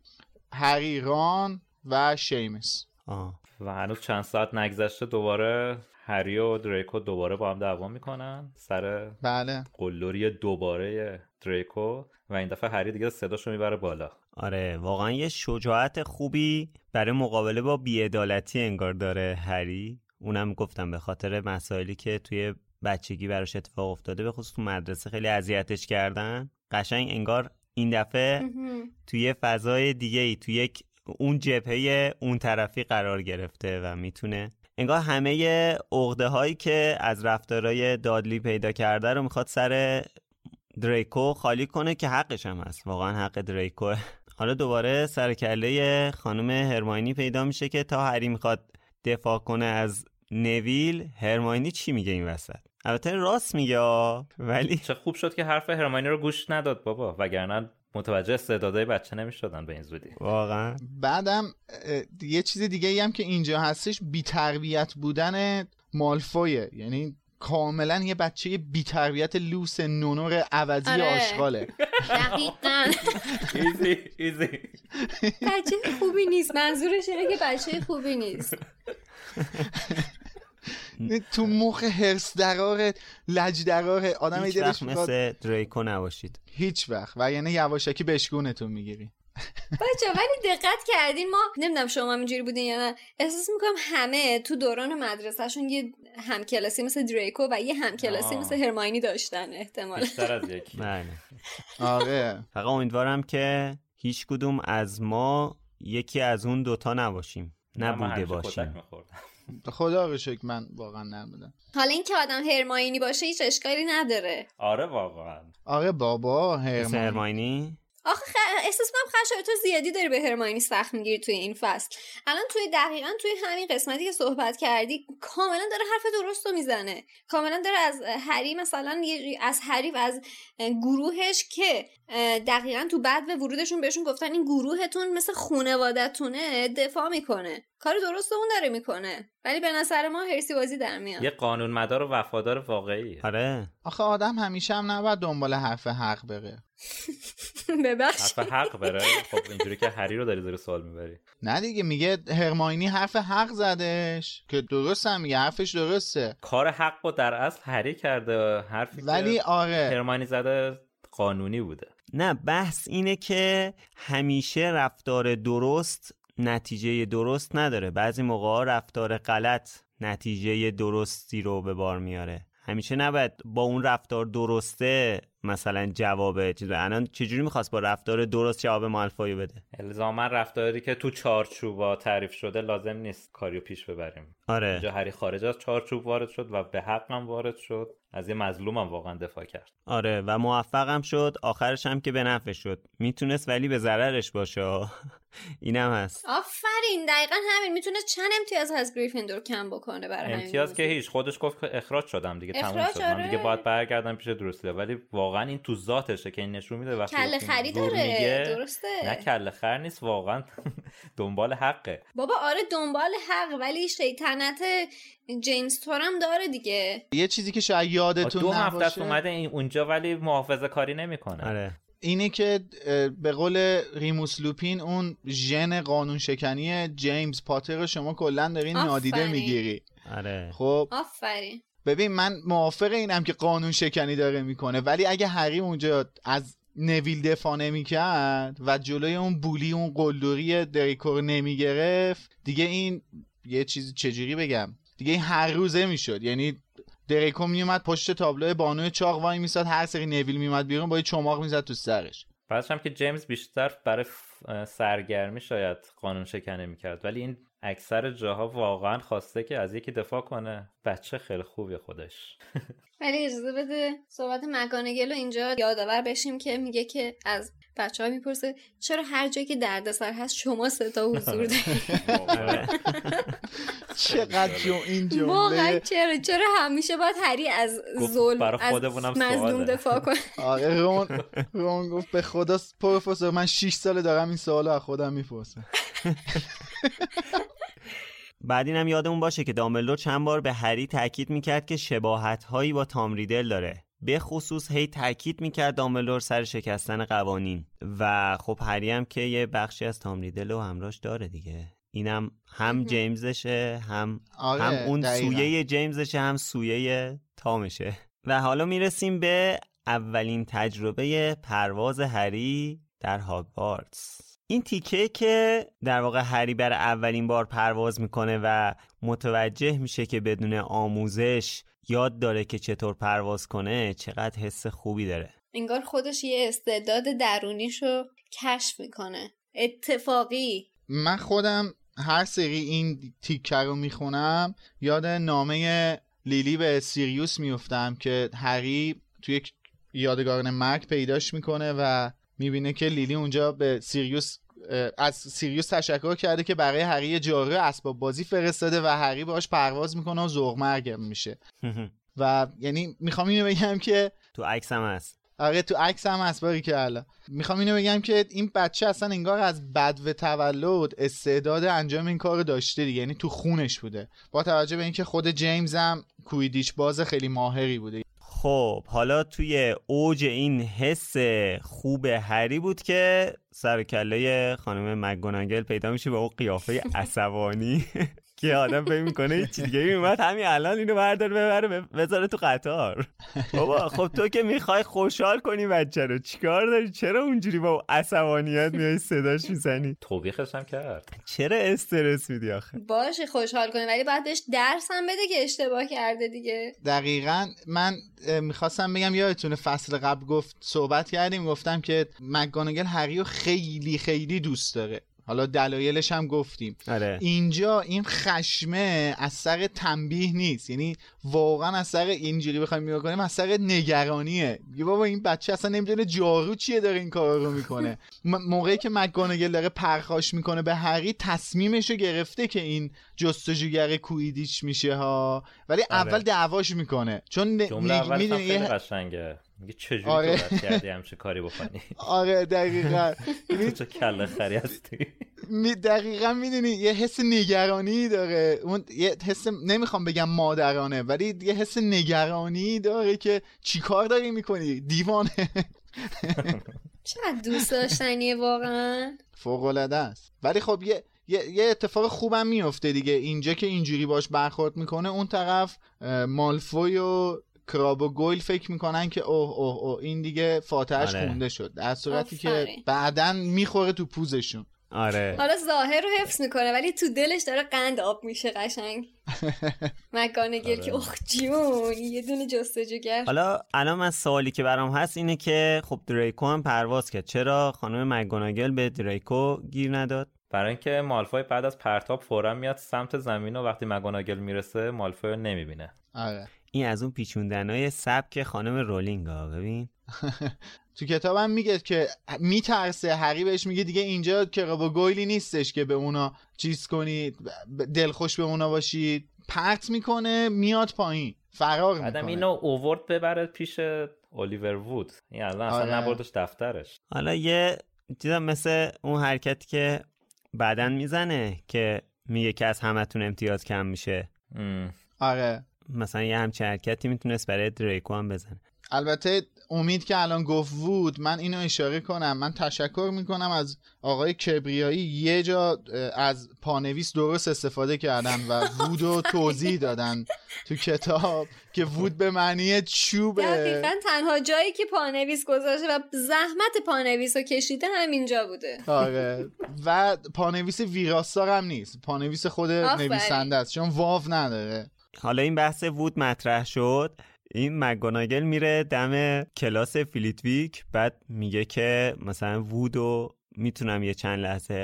هری ران و شیمس. آه. و هنوز چند ساعت نگذشته دوباره هری و دریکو دوباره با هم دعوا می‌کنن. سر بله. قلوری دوباره دریکو و این دفعه هری دیگه صداشو می‌بره بالا. آره واقعا یه شجاعت خوبی برای مقابله با بیعدالتی انگار داره هری. اونم گفتم به خاطر مسائلی که توی بچگی براش اتفاق افتاده به خصوص تو مدرسه خیلی اذیتش کردن. قشنگ انگار این دفعه. توی فضای دیگه ای توی یک اون جبهه اون طرفی قرار گرفته و می‌تونه. انگار همه عقده هایی که از رفتارای دادلی پیدا کرده رو می‌خواد سر دریکو خالی کنه که حقش هم هست. واقعا حق دریکو. حالا دوباره سر کله خانم هرماینی پیدا میشه که تا هری می‌خواد دفاع کنه از نویل هرماینی چی میگه این وسط؟ البته راست میگه ولی چه خوب شد که حرف هرماینی رو گوش نداد بابا. وگرنه متوجه استعدادهای بچه نمی‌شدن به این زودی. واقعا. بعدم یه چیز دیگه ای هم که اینجا هستش بیتربیت بودن مالفویه. یعنی کاملا یه بچه بیتربیت لوس نونور عوضی آره. آشغاله. دقیقا. ایزی ایزی. بچه خوبی نیست. منظورش اینه که بچه خوبی نیست. تو مخ هرس دراره لج دراره آدم هیچ وقت مثل دریکو نباشید. هیچ وقت. و یعنی یواشکی بشگونتون می‌گیری. بچه ولی دقت کردین ما نمی‌دونم شما هم اینجوری بودین یا نه. احساس می‌کنم همه تو دوران مدرسهشون یه همکلاسی مثل دریکو و یه همکلاسی آه. مثل هرماینی داشتن احتمالا. بیشتر از یک بله آره. فقط امیدوارم که هیچ کدوم از ما یکی از اون دوتا نباشیم. نبوده باشیم. خدا رو شکر من واقعا نبودم حالا اینکه آدم هرماینی باشه هیچ اشکالی نداره. آره واقعا. آره بابا هرماینی؟ آخه خ... احساس کنم خشایت تو زیادی داری به هرماینی سخت می‌گیری توی این فصل. الان توی دقیقا توی همین قسمتی که صحبت کردی کاملا داره حرف درست رو می‌زنه. کاملا داره از هری مثلا از هری و از گروهش که دقیقا تو بعد و ورودشون بهشون گفتن این گروهتون مثل خونوادتونه دفاع می‌کنه. کار درست اون داره می‌کنه. ولی به نظر ما هرسی بازی در میاد. یه قانون مدار و وفادار واقعی آره. آخه آدم همیشه هم نباید دنبال حرف حق بره. ببخش حرف حق بره؟ خب اینجوری که هری رو داری زیر سوال می‌بری. نه دیگه میگه هرماینی حرف حق زدش. که درست هم میگه حرفش درسته. کار حق رو در اصل هری کرده حرفی ولی که آره. هرمانی زده قانونی بوده. نه بحث اینه که همیشه رفتار درست نتیجه درست نداره. بعضی موقع ها رفتار غلط نتیجه درستی رو به بار میاره. همیشه نباید با اون رفتار درسته مثلا جواب چیز الان چجوری می‌خواست با رفتار درست جواب مالفوی بده؟ الزاما رفتاری که تو چارچوبا تعریف شده لازم نیست کاریو پیش ببریم. آره. اینجا هری خارج از چارچوب وارد شد و به حق هم وارد شد. از یه مظلوم هم واقعا دفاع کرد. آره و موفقم شد. آخرش هم که به نفع شد. می‌تونست ولی به ضررش باشه. اینم هست. آفرین دقیقا همین. می‌تونه چند امتیاز از گریفیندور کم بکنه برای همین امتیاز که. هیچ. خودش گفت که اخراج شدم دیگه تموم اخراج شد. من آره. دیگه باید برگردم پیش دروسلیا ولی واقعا این تو ذاتشه که این نشون میده. وقتی کله خری داره. درسته. نه کله خر نیست واقعا دنبال حقه. بابا آره دنبال حق ولی شیطنت جیمز تورم داره دیگه. یه چیزی که شاید یادتون دو هفته است نباشه. اومده این اونجا ولی محافظه کاری نمی‌کنه. آره. اینه که به قول ریموس لوپین اون ژن قانون شکنی جیمز پاتر رو شما کلا دارین نادیده. می‌گیری. آره. خب. آفرین. ببین من موافق اینم که قانون شکنی داره می‌کنه ولی اگه هری اونجا از نویل دفاع نمی‌کرد و جلوی اون بولی اون قلدری دریکور نمی‌گرفت دیگه این یه چیزی چجوری بگم؟ دیگه این هر روزه می‌شد. یعنی دریکو میومد پشت تابلو بانوی چاق وای میساد هر سری نویل میومد بیرون با یه چماق می‌زد تو سرش. بعدش هم که جیمز بیشتر برای سرگرمی شاید قانون شکنی می‌کرد ولی این اکثر جاها واقعا خواسته که از یکی دفاع کنه. بچه خیلی خوبی خودش. ولی اجازه بده صحبت مکانگل رو اینجا یادآور بشیم که میگه که از بچه ها می‌پرسه چرا هر جایی که دردسر هست شما ستا حضور دارید؟ چقدر جو این واقعا جمله چرا چرا همیشه باید هری از ظلم برای از خودمونم مظلوم. دفاع کنه؟ آره رون رون گفت به خدا پروفسور من 6 ساله دارم این سوالو از خودم می‌پرسم. بعد اینم یادمون باشه که دامبلدور چند بار به هری تاکید می‌کرد که شباهت هایی با تام ریدل داره. به خصوص هی تاکید می‌کرد دامبلدور سر شکستن قوانین. و خب هری هم که یه بخشی از تام ریدل رو همراش داره دیگه. اینم هم جیمزشه هم آره هم اون دقیقاً. سویه جیمزشه هم سویه تامشه. و حالا می‌رسیم به اولین تجربه پرواز هری در هاگوارتس. این تیکه که در واقع هری برای اولین بار پرواز می‌کنه و متوجه میشه که بدون آموزش یاد داره که چطور پرواز کنه چقدر حس خوبی داره. انگار خودش یه استعداد درونیشو کشف می‌کنه. اتفاقی. من خودم هر سری این تیکه رو می‌خونم یاد نامه لیلی به سیریوس میفتم که هری توی یک یادگارن مرگ پیداش می‌کنه و می‌بینه که لیلی اونجا به سیریوس از سیریوس تشکر کرده که برای هری جارو اسباب بازی فرستاده و هری باش پرواز می‌کنه و ذوق میشه. و یعنی می‌خوام اینو بگم که تو عکس هم هست. آره تو عکس هم هست باری که الان. می‌خوام اینو بگم که این بچه اصلا انگار از بد و تولد استعداد انجام این کار داشته دیگه. یعنی تو خونش بوده. با توجه به اینکه خود جیمز هم کویدیش باز خیلی ماهری بوده. خب حالا توی اوج این حس خوب هری بود که سر کله خانم مگوناگل پیدا میشه به اون قیافه عصبانی. که آدم فکر می‌کنه هیچ دیگه میومد همین الان اینو بردار ببره بذاره تو قطار. بابا خب تو که می‌خوای خوشحال کنی بچه رو چیکار داری؟ چرا اونجوری با عصبانیت میای صداش می‌زنی؟ توبیخش هم کرد. چرا استرس میدی آخه؟ باشه خوشحال کنه ولی بهش درس هم بده که اشتباه کرده دیگه. دقیقا من می‌خواستم بگم یادتونه فصل قبل گفت صحبت کردیم گفتم که مگانگل هری رو خیلی خیلی دوست داره. حالا دلایلش هم گفتیم. آره. اینجا این خشمه از سر تنبیه نیست. یعنی واقعا از سر اینجوری بخوایم نگاه کنیم از سر نگرانیه. یه بابا این بچه اصلا نمی‌دونه جارو چیه داره این کار رو می‌کنه. م- موقعی که مکگونگل داره پرخاش می‌کنه به هری تصمیمش رو گرفته که این جستجوگر کویدیچ میشه ها. ولی آره. اول دعواش می‌کنه. چون ن- هم می‌دونی میگه چجوری آره. تو کردی همچه کاری بکنی؟ آره دقیقا. تو چه کله خری هستی؟ می دقیقا می‌دونی یه حس نگرانی داره. اون یه حس نمی‌خوام بگم مادرانه ولی یه حس نگرانی داره که چیکار داری می‌کنی؟ دیوانه. چقدر دوست داشتنیه واقعا؟ فوق العاده است. ولی خب یه یه, اتفاق خوبم میفته دیگه. اینجا که اینجوری باش برخورد می‌کنه اون طرف مالفوی و کراب و گویل فکر می‌کنن که اوه اوه اوه این دیگه فاتحش آره. خونده شد. در صورتی که آفرین. بعدا می‌خوره تو پوزشون. آره. حالا ظاهر رو حفظ می‌کنه ولی تو دلش داره قند آب میشه قشنگ. مکانگل که اخ جون یه دونه جستجوگر. حالا الان من سوالی که برام هست اینه که خب دریکو هم پرواز کرد. چرا خانم مگوناگل به دریکو گیر نداد؟ برای اینکه مالفوی بعد از پرتاب فورا میاد سمت زمین و وقتی مگوناگل می‌رسه مالفوی رو نمی‌بینه. آره. این از اون پیچوندنای سبک خانم رولینگ ها ببین. تو کتابم میگه که میترسه هری بهش میگه دیگه اینجا کراب و گویلی نیستش که به اونا چیز کنی دلخوش به اونا باشی. پرت می‌کنه میاد پایین. فرار بعدم می‌کنه. اینو اوورد ببره پیش الیور وود. این الان اصلا آره. نبردش دفترش. حالا یه دیدم مثل اون حرکتی که بعدن می‌زنه که میگه که از همتون امتیاز کم میشه. ام. آره. مثلا یه همچین حرکتی می‌تونست برای دریکو هم بزنه. البته امید که الان گفت وود من اینو اشاره کنم. من تشکر می‌کنم از آقای کبریایی. یه جا از پانویس درست استفاده کردن و وود رو توضیح دادن تو کتاب که وود به معنی چوبه. دقیقا تنها جایی که پانویس گذاشته و زحمت پانویس رو کشیده همینجا بوده. آره. و پانویس ویراستار هم نیست. پانویس خود. نویسنده است. چون واو نداره. حالا این بحث وود مطرح شد. این مگوناگل میره دم کلاس فلیتویک بعد میگه که مثلا وودو می‌تونم یه چند لحظه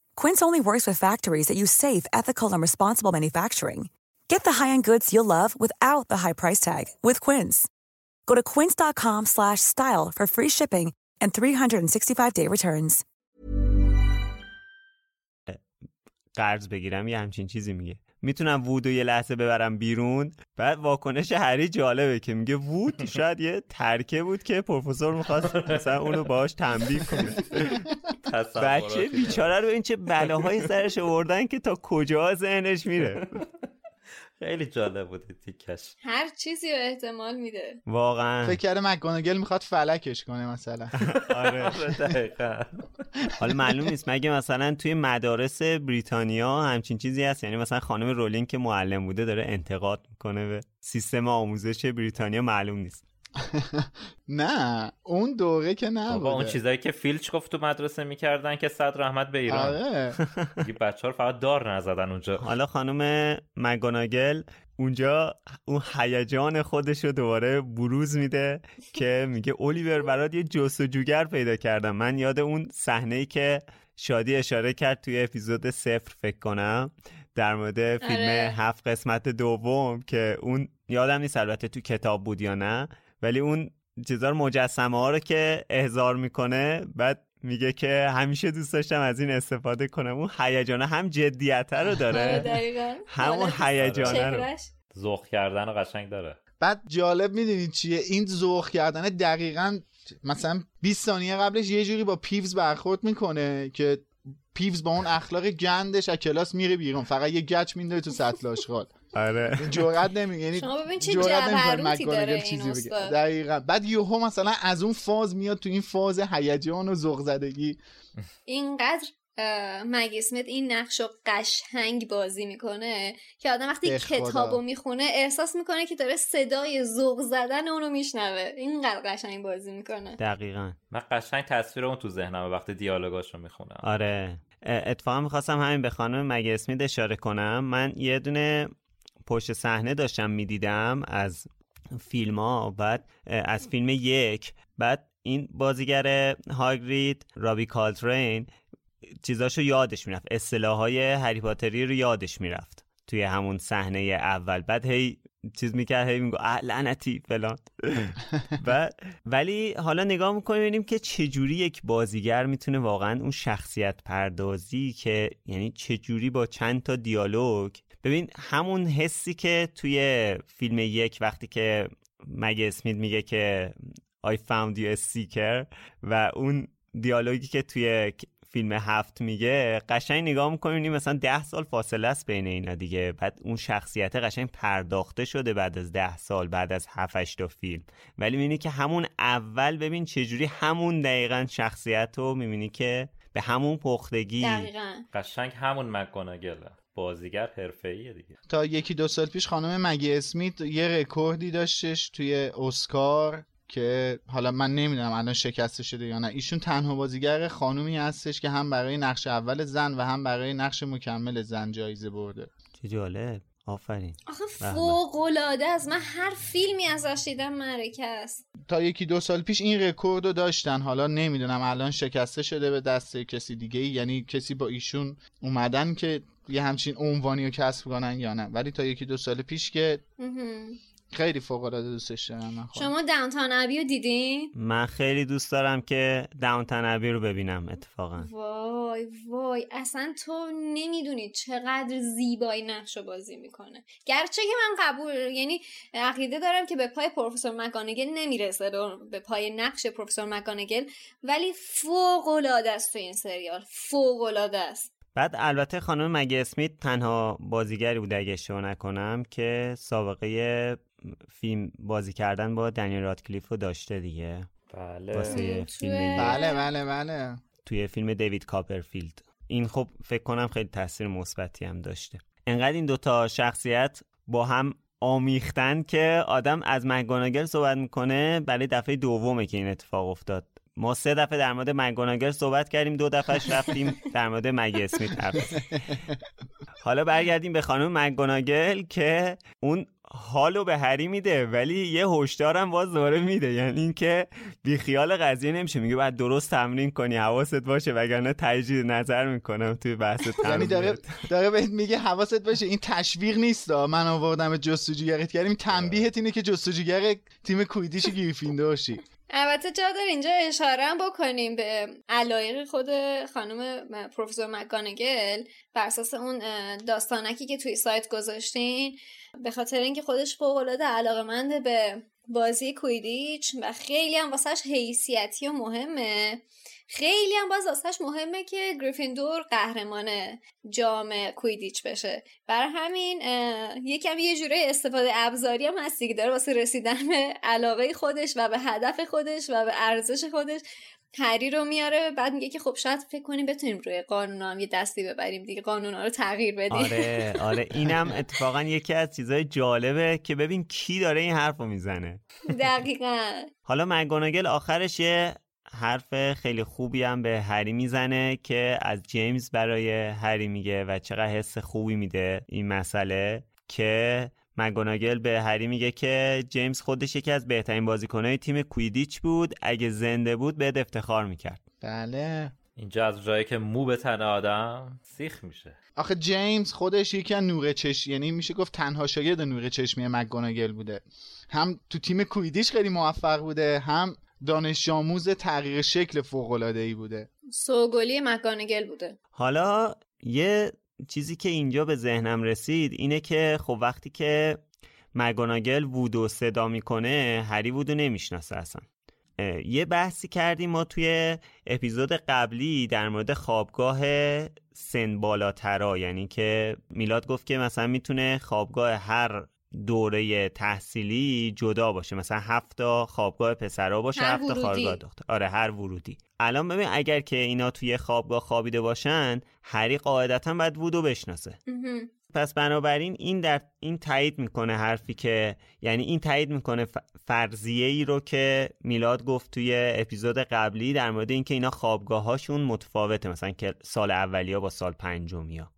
Quince only works with factories that use safe, ethical, and responsible manufacturing. Get the high-end goods you'll love without the high price tag with Quince. Go to quince.com/style for free shipping and 365-day returns. قرض بگیرم یه همچین چیزی میگه می‌تونم وودو یه لحظه ببرم بیرون؟ بعد واکنش هری جالبه که میگه وود شاید یه ترکه بود که پروفسور می‌خواست مثلا اونو باهاش تنبیه کنه. بچه بیچاره رو این چه بلاهایی سرش آوردن که تا کجا ذهنش میره؟ خیلی جالب بود تیکش. هر چیزی رو احتمال میده. واقعا. فکر کرده مکگوناگل می‌خواد فلکش کنه مثلا. آره دقیقا. حالا معلوم نیست. مگه مثلا توی مدارس بریتانیا همچین چیزی هست؟ یعنی مثلا خانم رولینگ که معلم بوده داره انتقاد می‌کنه به سیستم آموزش بریتانیا معلوم نیست. نه اون دوره که نه بابا اون چیزایی که فیلچ گفت تو مدرسه می‌کردن که صد رحمت به ایران. آره. بچه ها رو فقط دار نزدن اونجا. حالا خانم مگوناگل اونجا اون هیجان خودش رو دوباره بروز میده که میگه اولیور برات یه جستجوگر پیدا کردم. من یاد اون صحنه ای که شادی اشاره کرد توی اپیزود صفر فکر کنم در مورد فیلم آره. هفت قسمت دوم که اون یادم نیست البته تو کتاب بود یا نه. ولی اون چیزا رو مجسمه ها رو که احضار می‌کنه بعد میگه که همیشه دوست داشتم از این استفاده کنم. اون هیجانه هم جدیت رو آره، داره دقیقاً. همون هیجانه رو. ذوق کردن و قشنگ داره. بعد جالب می‌دونید چیه؟ این ذوق کردن دقیقا مثلا 20 ثانیه قبلش یه جوری با پیوز برخورد می‌کنه که پیوز با اون اخلاق گندش از کلاس میره بیرون. فقط یه گچ میندازه تو سطل آشغال. آره. جرئت نمیگه یعنی شما ببین چه جبروتی داره این چیزی بگه. دقیقا. بعد یهو مثلا از اون فاز میاد تو این فاز هیجان و ذوق زدگی. اینقدر اه، مگی اسمت این نقش رو قشنگ بازی می‌کنه که آدم وقتی. کتابو می‌خونه احساس می‌کنه که داره صدای ذوق زدن اونو میشنوه. اینقدر قشنگ بازی می‌کنه. دقیقا. من قشنگ تصویر اون تو ذهنمه وقتی دیالوگاشو می‌خونم. آره. اتفاقا می‌خواستم همین به خانم مگه اسمید اشاره کنم. من یه دونه پشت صحنه داشتم می‌دیدم از فیلم ها بعد از فیلم یک. بعد این بازیگر هاگرید رابی کالترین چیزاشو یادش می‌رفت. اصطلاح های هری پاتری رو یادش می‌رفت توی همون صحنه اول. بعد هی چیز می‌کرد هی میگو لعنتی فلان. و ولی حالا نگاه می‌کنیم ببینیم که چجوری یک بازیگر می‌تونه واقعا اون شخصیت پردازی که یعنی چجوری با چند تا دیالوگ ببین همون حسی که توی فیلم یک وقتی که مگه اسمیت میگه که I found you a seeker و اون دیالوگی که توی فیلم هفت میگه قشنگ نگاه می‌کنیم مثلا ده سال فاصله است بین اینا دیگه. بعد اون شخصیت قشنگ پرداخته شده بعد از ده سال بعد از هفت تا فیلم. ولی می‌بینی که همون اول ببین چجوری همون دقیقا شخصیت رو می‌بینی که به همون پختگی. دقیقا. قشنگ همون مکگوناگله. بازیگر حرفه‌ایه دیگه. تا یکی دو سال پیش خانم مگی اسمیت یه رکوردی داشتش توی اسکار که حالا من نمی‌دونم الان شکسته شده یا نه. ایشون تنها بازیگر خانومی هستش که هم برای نقش اول زن و هم برای نقش مکمل زن جایزه برده. چه جالب. آفرین. آخه فوق العاده است. من هر فیلمی ازش دیدم معرکه است تا یکی دو سال پیش این رکورد رو داشتن. حالا نمی‌دونم. الان شکسته شده به دست کسی دیگه ای یعنی کسی با ایشون اومدن که یه همچین عنوانی رو کسب کنن یا نه. ولی تا یکی دو سال پیش که خیلی فوق العاده دوستش دارم من شما داونتاون ابی رو دیدین؟ من خیلی دوست دارم که داونتاون ابی رو ببینم اتفاقا. وای وای. اصلا تو نمی‌دونی چقدر زیبایی نقش بازی می‌کنه. گرچه که من قبول یعنی عقیده دارم که به پای پروفسور مکانگل نمی‌رسه به پای نقش پروفسور مکانگل ولی فوق العاده است تو این سریال. فوق العاده است. بعد البته خانم مگی اسمیت تنها بازیگری بوده اگه اشتباه نکنم که سابقه فیلم بازی کردن با دنیل رادکلیف رو داشته دیگه. بله. واسه فیلم بله بله بله. توی فیلم دیوید کاپرفیلد. این خب فکر کنم خیلی تاثیر مثبتی هم داشته. انقدر این دوتا شخصیت با هم آمیختن که آدم از مگاناگل صحبت می‌کنه برای دفعه دومه که این اتفاق افتاد. ما سه دفعه در مورد مگاناگل صحبت کردیم دو دفعهش رفتیم در مورد مگی اسمیت حالا برگردیم به خانم مگاناگل که اون حالو به هری میده ولی یه هشدارم باز دوره میده. یعنی اینکه بی خیال قضیه نمیشه. میگه بعد درست تمرین کنی حواست باشه وگرنه تجدید نظر می‌کنم توی بحث تمرین یعنی داره داره بهت میگه حواست باشه. این تشویق نیست. من آوردم جستجوگرت کردیم تنبیهت اینه که جستجوگر تیم کویدیش گریفیندور شی البته جا داره اینجا اشاره هم بکنیم به علایق خود خانم پروفسور مکانگل بر اساس اون داستانکی که توی سایت گذاشتین. به خاطر اینکه خودش فوق العاده علاقمنده به بازی کویدیچ و خیلی هم واسهش حیثیتی و مهمه. خیلی هم باز واسهش مهمه که گریفیندور قهرمان جام کویدیچ بشه. برای همین یکم یه جوره استفاده ابزاری هم هستی که داره واسه رسیدن به علاقه خودش و به هدف خودش و به ارزش خودش. هری رو میاره بعد میگه که خب شاید فکر کنیم بتونیم روی قانون هم یه دستی ببریم دیگه قانون رو تغییر بدیم. آره آره اینم اتفاقا یکی از چیزهای جالبه که ببین کی داره این حرف رو می‌زنه. دقیقا. حالا مگوناگل آخرش یه حرف خیلی خوبی هم به هری می‌زنه که از جیمز برای هری میگه و چقدر حس خوبی میده این مسئله که مگوناگل به هری میگه که جیمز خودش یکی از بهترین بازیکنهای تیم کویدیچ بود. اگه زنده بود به افتخار می‌کرد. بله. اینجا از جایی که مو به تن آدم سیخ میشه. آخه جیمز خودش یکی از نور چشم یعنی میشه گفت تنها شاگرد نور چشمی مگوناگل بوده. هم تو تیم کویدیش خیلی موفق بوده هم دانش آموز تغییر شکل فوق العاده ای بوده. سوگلی مکانگل بوده. حالا یه چیزی که اینجا به ذهنم رسید اینه که خب وقتی که مگوناگل وودو صدا می‌کنه هری وودو نمی‌شناسه اصلا. یه بحثی کردیم ما توی اپیزود قبلی در مورد خوابگاه سن بالاترا یعنی که میلاد گفت که مثلا می‌تونه خوابگاه هر دوره تحصیلی جدا باشه. مثلا هفت تا خوابگاه پسرا باشه هفت تا خوابگاه دختر. آره هر ورودی. الان ببین اگر که اینا توی خوابگاه خوابیده باشن هری قاعدتا باید وودو بشناسه. پس بنابراین این در این تایید می‌کنه حرفی که یعنی این تایید می‌کنه فرضیه ای رو که میلاد گفت توی اپیزود قبلی در مورد اینکه اینا خوابگاه هاشون متفاوته. مثلا که سال اولیا با سال پنجمیا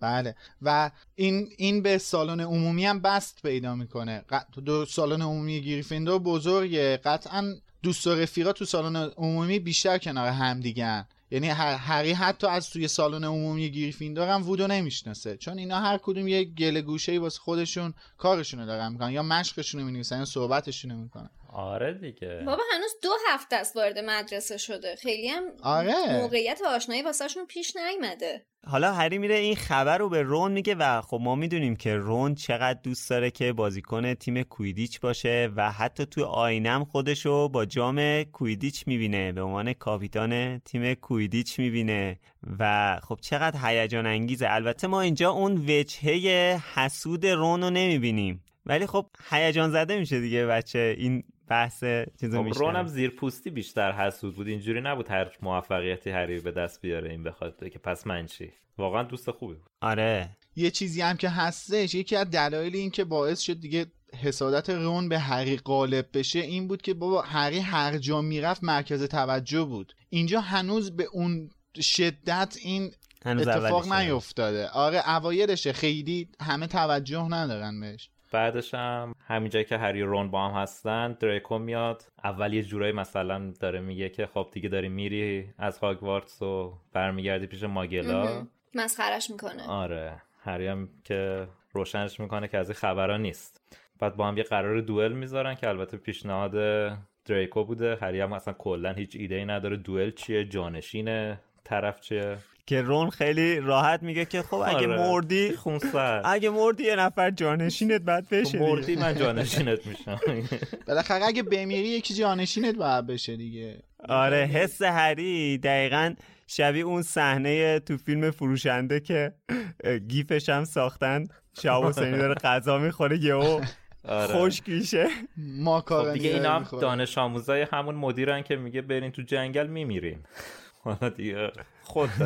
بله. و این این به سالن عمومی هم بست پیدا می‌کنه. دو سالن عمومی گریفیندور بزرگه. قطعا دوست و رفیقا تو سالن عمومی بیشتر کنار هم دیگن یعنی هری حتی از توی سالن عمومی گریفیندور هم وودو نمی‌شناسه. چون اینا هر کدوم یه گله گوشه ای واسه خودشون کارشونو دارن می‌کنن یا مشقشونو می‌نویسن یا صحبتشونو می‌کنن. آره دیگه. بابا هنوز دو هفته است وارد مدرسه شده. خیلی هم آره. موقعیت آشنایی واسهشون پیش نیومده. حالا هری میره این خبر رو به رون میگه و خب ما می‌دونیم که رون چقدر دوست داره که بازیکن تیم کویدیچ باشه و حتی تو آینم خودشو با جام کویدیچ می‌بینه. به عنوان کاپیتان تیم کویدیچ می‌بینه. و خب چقدر هیجان انگیزه. البته ما اینجا اون وجهه حسود رون رو نمی‌بینیم. ولی خب هیجان زده میشه دیگه بچه. این بحث چیزو خب رونم زیر پوستی بیشتر حسود بود. اینجوری نبود هر موفقیتی هری به دست بیاره این بخواد که پس من چی؟ واقعا دوست خوبی بود. آره. یه چیزی هم که هستش یکی از دلایل این که باعث شد دیگه حسادت رون به هری غالب بشه این بود که بابا هری هر جا می‌رفت مرکز توجه بود. اینجا هنوز به اون شدت این هنوز اتفاق. نیفتاده. آره اوایلشه. خیلی همه توجه ندارن بهش. بعدش هم همینجایی که هری و رون با هم هستن دریکو میاد. اول یه جورایی مثلا داره میگه که خب دیگه داری میری از هاگوارتس و برمیگردی پیش ماگلا. مسخرش می‌کنه. آره. هری هم که روشنش می‌کنه که از این خبرها نیست. بعد با هم یه قرار دوئل می‌ذارن که البته پیشنهاد دریکو بوده. هری هم اصلا کلا هیچ ایده ای نداره. دوئل چیه؟ جانشین طرف چیه؟ که رون خیلی راحت میگه که خب اگه آره. مردی خونسرد اگه مردی یه نفر جانشینت بعد بشه دیگه. مردی من جانشینت میشم بالاخره اگه بمیری یکی جانشینت باید بشه دیگه آره حس هری دقیقا شبیه اون صحنه تو فیلم فروشنده که گیفش هم ساختن شهاب حسینی داره غذا می‌خوره یهو آره. خشک میشه ما خب دیگه اینا هم دانش آموزای همون مدیرن که میگه برین تو جنگل میمیرین حالا دیگه خود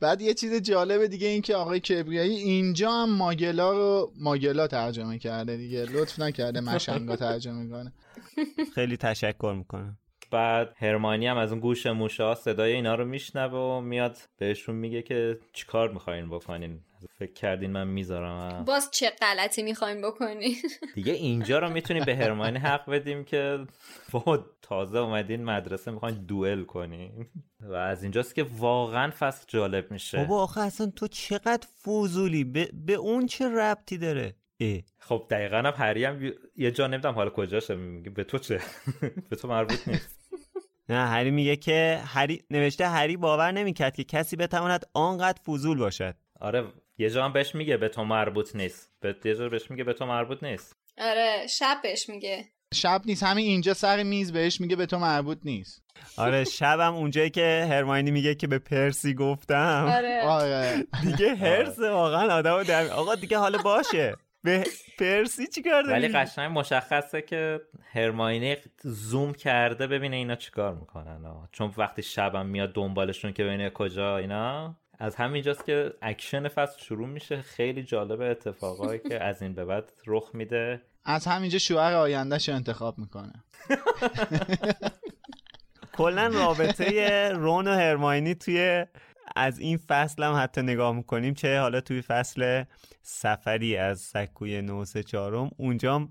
بعد یه چیز جالب دیگه این که آقای کبریایی اینجا هم ماگلا رو ماگلا ترجمه کرده دیگه. لطف نکرده مشنگا ترجمه کنه. خیلی تشکر می‌کنم. بعد هرمانی هم از اون گوش موشه صدای اینا رو میشنوه و میاد بهشون میگه که چیکار می‌خواین بکنین. فکر کردین من می‌ذارم باز چه غلطی می‌خوایم بکنی؟ دیگه اینجا رو می‌تونیم به هرمانی حق بدیم که با تازه اومدین مدرسه می‌خواین دوئل کنین. و از اینجاست که واقعا فصل جالب میشه. بابا آخه اصلا تو چقدر فوزولی؟ به, به اون چه ربطی داره؟ اه. خب دقیقا هم هری هم یه جا نمی‌دونم حالا کجاشه میگه به تو چه؟ به تو مربوط نیست. نه هری میگه که هری نوشته هری باور نمی‌کرد که کسی بتواند آنقدر فضول باشد. آره یه جا هم بهش میگه به تو مربوط نیست. به یه جا بهش میگه به تو مربوط نیست. آره شب بهش میگه. شب نیست همین اینجا سر میز بهش میگه به تو مربوط نیست. آره شبم اونجایی که هرماینی میگه که به پرسی گفتم. آره. آره. دیگه حرص واقعا آدم در آقا دیگه حالا باشه. به پرسی چیکار داری؟ ولی قشنگ مشخصه که هرماینی زوم کرده ببینه اینا چیکار می‌کنن آه. چون وقتی شبم میاد دنبالشون که ببینه کجا اینا. از همینجاست که اکشن فصل شروع میشه. خیلی جالب اتفاقایی که از این به بعد رخ میده. از همینجا شوهر آیندهش رو انتخاب می‌کنه. کلا رابطه رون و هرماینی توی از این فصل هم حتی نگاه می‌کنیم چه حالا توی فصل سفری از سکوی نوس چهارم. اونجا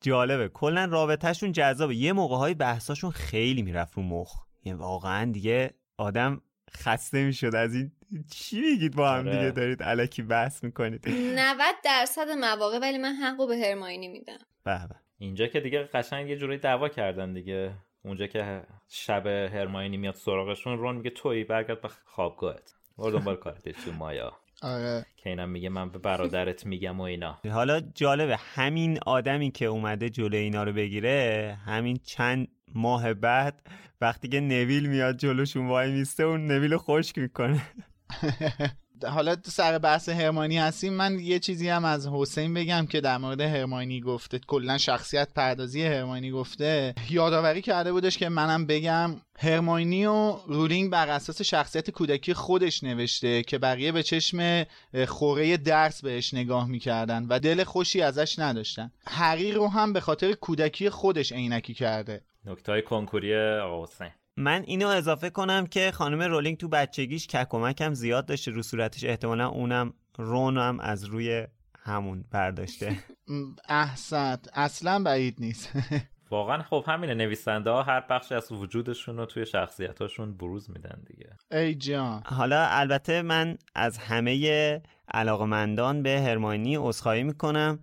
جالبه. کلا رابطهشون جذابه. یه موقع های بحثاشون خیلی می‌رفت رو مخ. یعنی واقعا دیگه آدم خسته می‌شد. از این چی میگید با هم آره. دیگه دارید علکی بحث می‌کنید؟ 90 درصد مواقع ولی من حقو به هرماینی میدم. بله اینجا که دیگه قشنگ یه جوری دعوا کردن دیگه. اونجا که شب هرماینی میاد سراغشون رون میگه تویی برگرد به خوابگاهت. برو دنبال کارت تو مایا. آره. که اینم میگه من به برادرت میگم و اینا. حالا جالبه همین آدمی که اومده جلو اینا رو بگیره همین چند ماه بعد وقتی که نویل میاد جلوشون وای میسته اون نویل خشک می‌کنه. حالا سر بحث هرمانی هستیم من یه چیزی هم از حسین بگم که در مورد هرمانی گفته. کلا شخصیت پردازی هرمانی گفته. یادآوری کرده بودش که منم بگم هرماینی و رولینگ بر اساس شخصیت کودکی خودش نوشته که بقیه به چشم خوره درس بهش نگاه می‌کردن و دل خوشی ازش نداشتن. هری رو هم به خاطر کودکی خودش عینکی کرده. نکته های کنکوری آقا حسین. من اینو اضافه کنم که خانم رولینگ تو بچگیش ککمک هم زیاد داشته رو صورتش. احتمالا اونم رون هم از روی همون برداشته. احسنت اصلا بعید نیست. واقعا خب همینه نویسنده ها هر بخشی از وجودشون رو توی شخصیتاشون بروز میدن دیگه. ای جان. حالا البته من از همه علاقمندان به هرماینی عذرخواهی می‌کنم.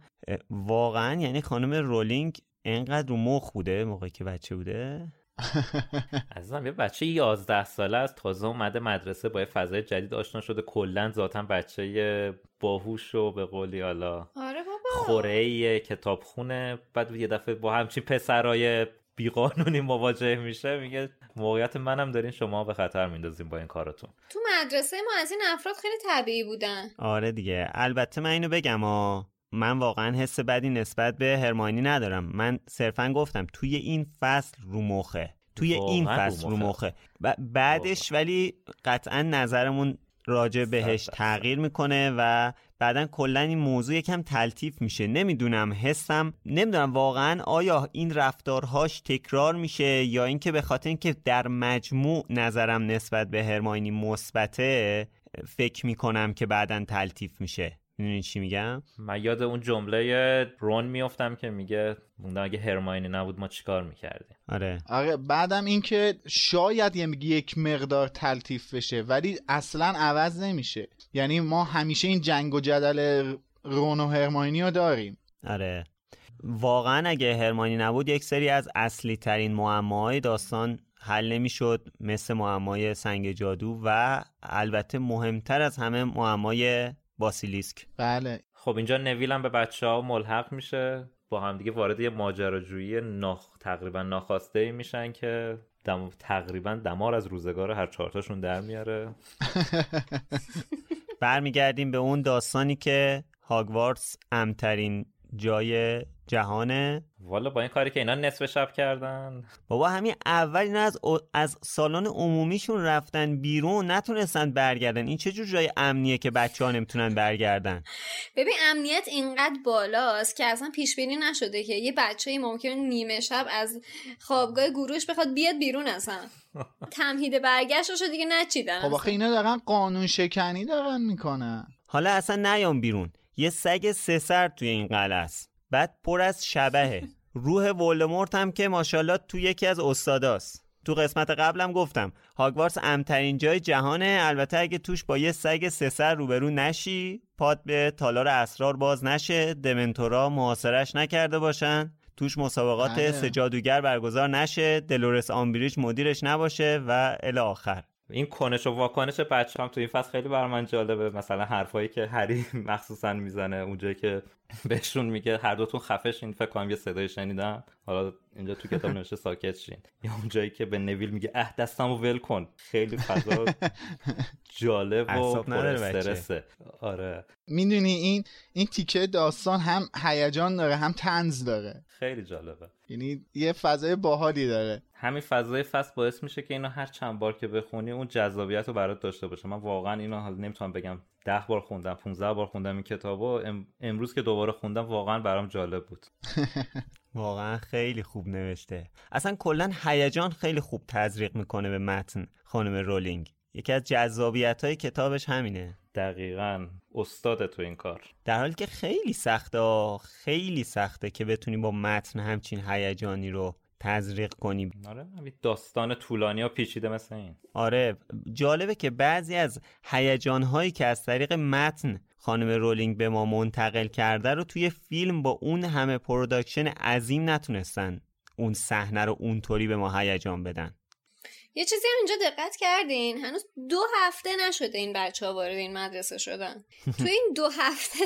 واقعا یعنی خانم رولینگ انقدر رو مخ بوده موقعی که بچه بوده. عزیزم یه بچه 11 ساله از تازه اومده مدرسه با یه فضای جدید آشنا شده. کلا ذاتا بچه باهوش و به قولی حالا آره بابا. خوره کتابخونه. بعد یه دفعه با همچین پسرای بیقانونی مواجه میشه میگه موقعیت منم دارین شما به خطر میندازین با این کارتون تو مدرسه ما از این افراد خیلی طبیعی بودن. آره دیگه. البته من اینو بگم ها. من واقعا حس بدی نسبت به هرماینی ندارم. من صرفا گفتم توی این فصل رو مخه. توی این فصل رو. مخه. و بعدش ولی قطعا نظرمون راجع بهش تغییر می‌کنه و بعدا کلا این موضوع یکم تلطیف میشه. نمی‌دونم حسم نمی‌دونم واقعا آیا این رفتارهاش تکرار میشه یا اینکه به خاطر اینکه در مجموع نظرم نسبت به هرماینی مثبته فکر می‌کنم که بعدا تلطیف میشه. می‌دونی چی میگم؟ من یاد اون جمله رون میافتم که میگه موندم اگه هرماینی نبود ما چیکار می‌کردیم؟ آره. آره بعدم اینکه شاید یک مقدار تلطیف بشه ولی اصلا عوض نمیشه. یعنی ما همیشه این جنگ و جدل رون و هرماینی رو داریم. آره. واقعا اگه هرمانی نبود یک سری از اصلی ترین معماهای داستان حل نمی‌شد مثل معمای سنگ جادو و البته مهمتر از همه معمای باسیلیسک. بله. خب اینجا نویل هم به بچه ها ملحق میشه. با هم دیگه وارد یه ماجراجویی ناخ... تقریبا ناخواسته ای میشن که دم... تقریبا دمار از روزگار هر چهارتاشون در میاره. برمیگردیم به اون داستانی که هاگوارتس امترین جای جهانه والا با این کاری که اینا نصف شب کردن. بابا همین اول اینا از, از سالن عمومیشون رفتن بیرون نتونستن برگردن. این چه جور جای امنیه که بچه ها نمی‌تونن برگردن؟ ببین امنیت اینقدر بالاست که اصلا پیش بینی نشده که یه بچه ممکن نیمه شب از خوابگاه گروش بخواد بیاد بیرون اصلا. تمهید برگشتش رو دیگه نچیدن. خب آخه اینا دارن قانون شکنی دارن می‌کنن. حالا اصلا نیام بیرون. یه سگ سه سر توی این قلعه است. بعد پر از شبهه. روح ولدمورت هم که ماشاءالله تو یکی از استاداست. تو قسمت قبلم گفتم هاگوارتس امترین جای جهانه. البته اگه توش با یه سگ سه سر روبرو نشی پاد به تالار اسرار باز نشه. دمنتورا محاصرش نکرده باشن. توش مسابقات بله. سجادوگر برگزار نشه. دلورس آمبریج مدیرش نباشه و الی آخر. این کنش و واکنش بچه هم تو این فصل خیلی بر من جالبه. مثلا حرفایی که هری مخصوصا می‌زنه اونجایی که بهشون میگه هر دوتون خفش این فکر کنم یه صدای شنیدم. حالا اینجا تو کتاب نوشته ساکت شین. یا اونجایی که به نویل میگه اه دستمو ول کن. خیلی فضا جالب و اعصاب نداره پر بچه. استرسه. آره. می‌دونی این این تیکه داستان هم هیجان داره هم تنز داره. خیلی جالبه. یعنی یه فضای باحالی داره. همین فضای فصل باعث میشه که اینو هر چند بار که بخونی اون جذابیت رو برات داشته باشه. من واقعا اینو حالا نمی‌تونم بگم ده بار خوندم 15 بار خوندم این کتابو. ام... امروز که دوباره خوندم واقعا برام جالب بود. واقعا خیلی خوب نوشته. اصلا کلا هیجان خیلی خوب تزریق می‌کنه به متن خانم رولینگ. یکی از جذابیت های کتابش همینه. دقیقا. استاد تو این کار. در حالی که خیلی سخته خیلی سخته که بتونی با متن همچین هیجانی رو تزریق کنی آره داستان طولانی و پیچیده مثل این. آره جالبه که بعضی از هیجانهایی که از طریق متن خانم رولینگ به ما منتقل کرده رو توی فیلم با اون همه production عظیم نتونستن اون صحنه رو اونطوری به ما هیجان بدن. یه چیزی هم اینجا دقت کردین. هنوز دو هفته نشده این بچه ها وارد این مدرسه شدن. تو این دو هفته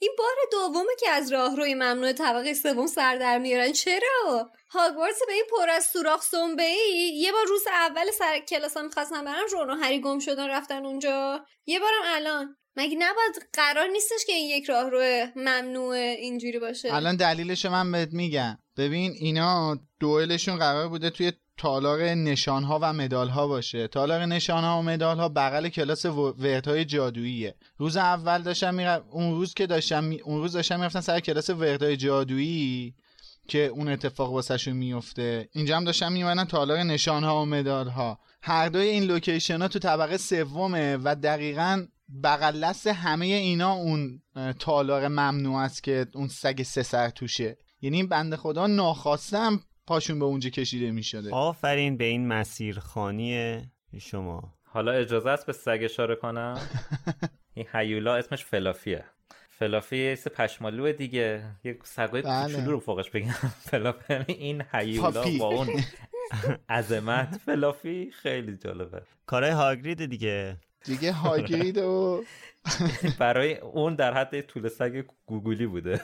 این بار دومه که از راهروی ممنوع طبقه سوم سر در میارن. چرا؟ هاگوارتس به این پر از سوراخ سنبه ای یه بار روز اول سر کلاس ها می‌خواستن برن رون و هری گم شدن رفتن اونجا. یه بارم الان. مگه نباید قرار نیستش که این یک راهرو ممنوع اینجوری باشه؟ الان دلیلش من بهت میگم. ببین اینا دوئلشون قرار بوده توی تالار نشانها و مدالها باشه. تالار نشانها و مدالها بغل کلاس وردهای جادوییه. روز اول داشتم میرم اون روز که داشتم می... اون روز داشتم می‌رفتن سر کلاس وردهای جادویی که اون اتفاق واسهشون میفته اینجا هم داشتم میمدن تالار نشانها و مدالها. هر دوی این لوکیشن ها تو طبقه سومه و دقیقا بغل دست همه اینا اون تالار ممنوع است که اون سگ سه سر توشه. یعنی این بنده خدا ناخواسته هم پاشون به اونجا کشیده می شده آفرین به این مسیرخانی شما. حالا اجازه است به سگ اشاره کنم؟ این هیولا اسمش فلافیه. فلافی یه سه پشمالو دیگه. یه سگای بله. کوچولو رو فوقش بگم. فلافی یعنی این هیولا فافی. با اون عظمت فلافی خیلی جالبه. کارهای هاگرید دیگه. دیگه هاگرید و برای اون در حد طول سگ گوگولی بوده.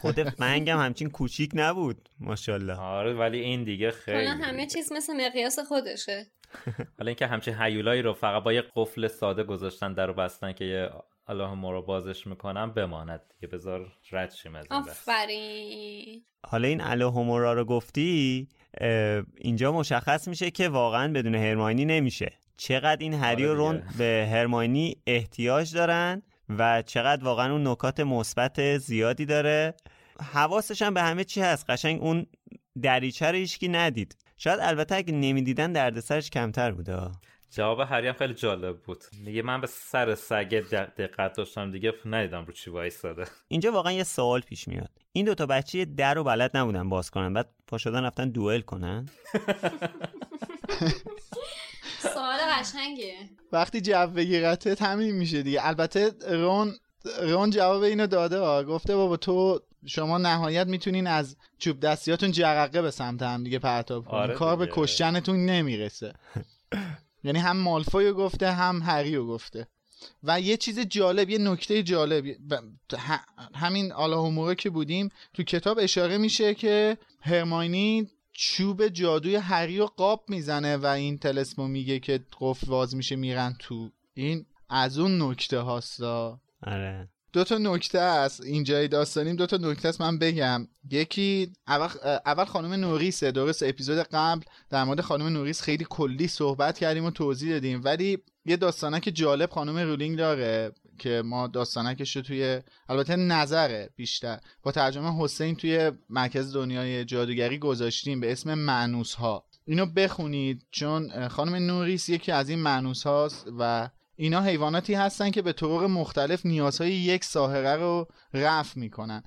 خود فنگم همچین کوچیک نبود ماشاءالله. آره ولی این دیگه خیلی. همه چیز مثل مقیاس خودشه. حالا اینکه همچین هیولایی رو فقط با یه قفل ساده گذاشتن در رو بستن که یه الله ما رو بازش می‌کنم بماند. دیگه بذار رد شیم از این آفرین. حالا این الهومورا رو گفتی اینجا مشخص میشه که واقعا بدون هرماینی نمیشه. چقدر این هری و رون به هرماینی احتیاج دارن و چقدر واقعا اون نکات مثبت زیادی داره. حواسش هم به همه چی هست. قشنگ اون دریچه رو هیچکی ندید. شاید البته اگه نمی‌دیدن دردسرش کمتر بوده. جواب هری هم خیلی جالب بود. میگه من به سر سگه دقت داشتم دیگه ندیدم رو چی وایساده اینجا واقعا یه سوال پیش میاد. این دوتا بچه در رو بلد نبودن باز کنن. بعد پا شدن رفتن دوئل کنن. سوال قشنگه. وقتی جو بگیرته همین میشه دیگه. البته رون رون جواب اینو داده گفته بابا تو شما نهایت می‌تونین از چوب دستیاتون جرقه به سمت هم دیگه پرتاب کنین. آره کار به کشتنتون نمی‌رسه. یعنی هم مالفویو گفته هم هریو گفته. و یه چیز جالب یه نکته جالب. همین آلا که بودیم تو کتاب اشاره میشه که هرماینی چوب جادوی هری رو قاب می‌زنه و این تلسمو میگه که قفل واز میشه میرن تو این از اون نکته هاستا. آره. دو تا نکته است اینجای داستانیم. دو تا نکته است من بگم. یکی اول, اول خانم نوریسه. درست اپیزود قبل در مورد خانم نوریس خیلی کلی صحبت کردیم و توضیح دادیم. ولی یه داستانک جالب خانم رولینگ داره. که ما داستانکش رو توی البته نظره بیشتر. با ترجمه حسین توی مرکز دنیای جادوگری گذاشتیم به اسم معنوس ها اینو بخونید چون خانم نوریس یکی از این معنوس هاست و اینا حیواناتی هستن که به طرق مختلف نیازهای یک ساهره رو رفع می‌کنن.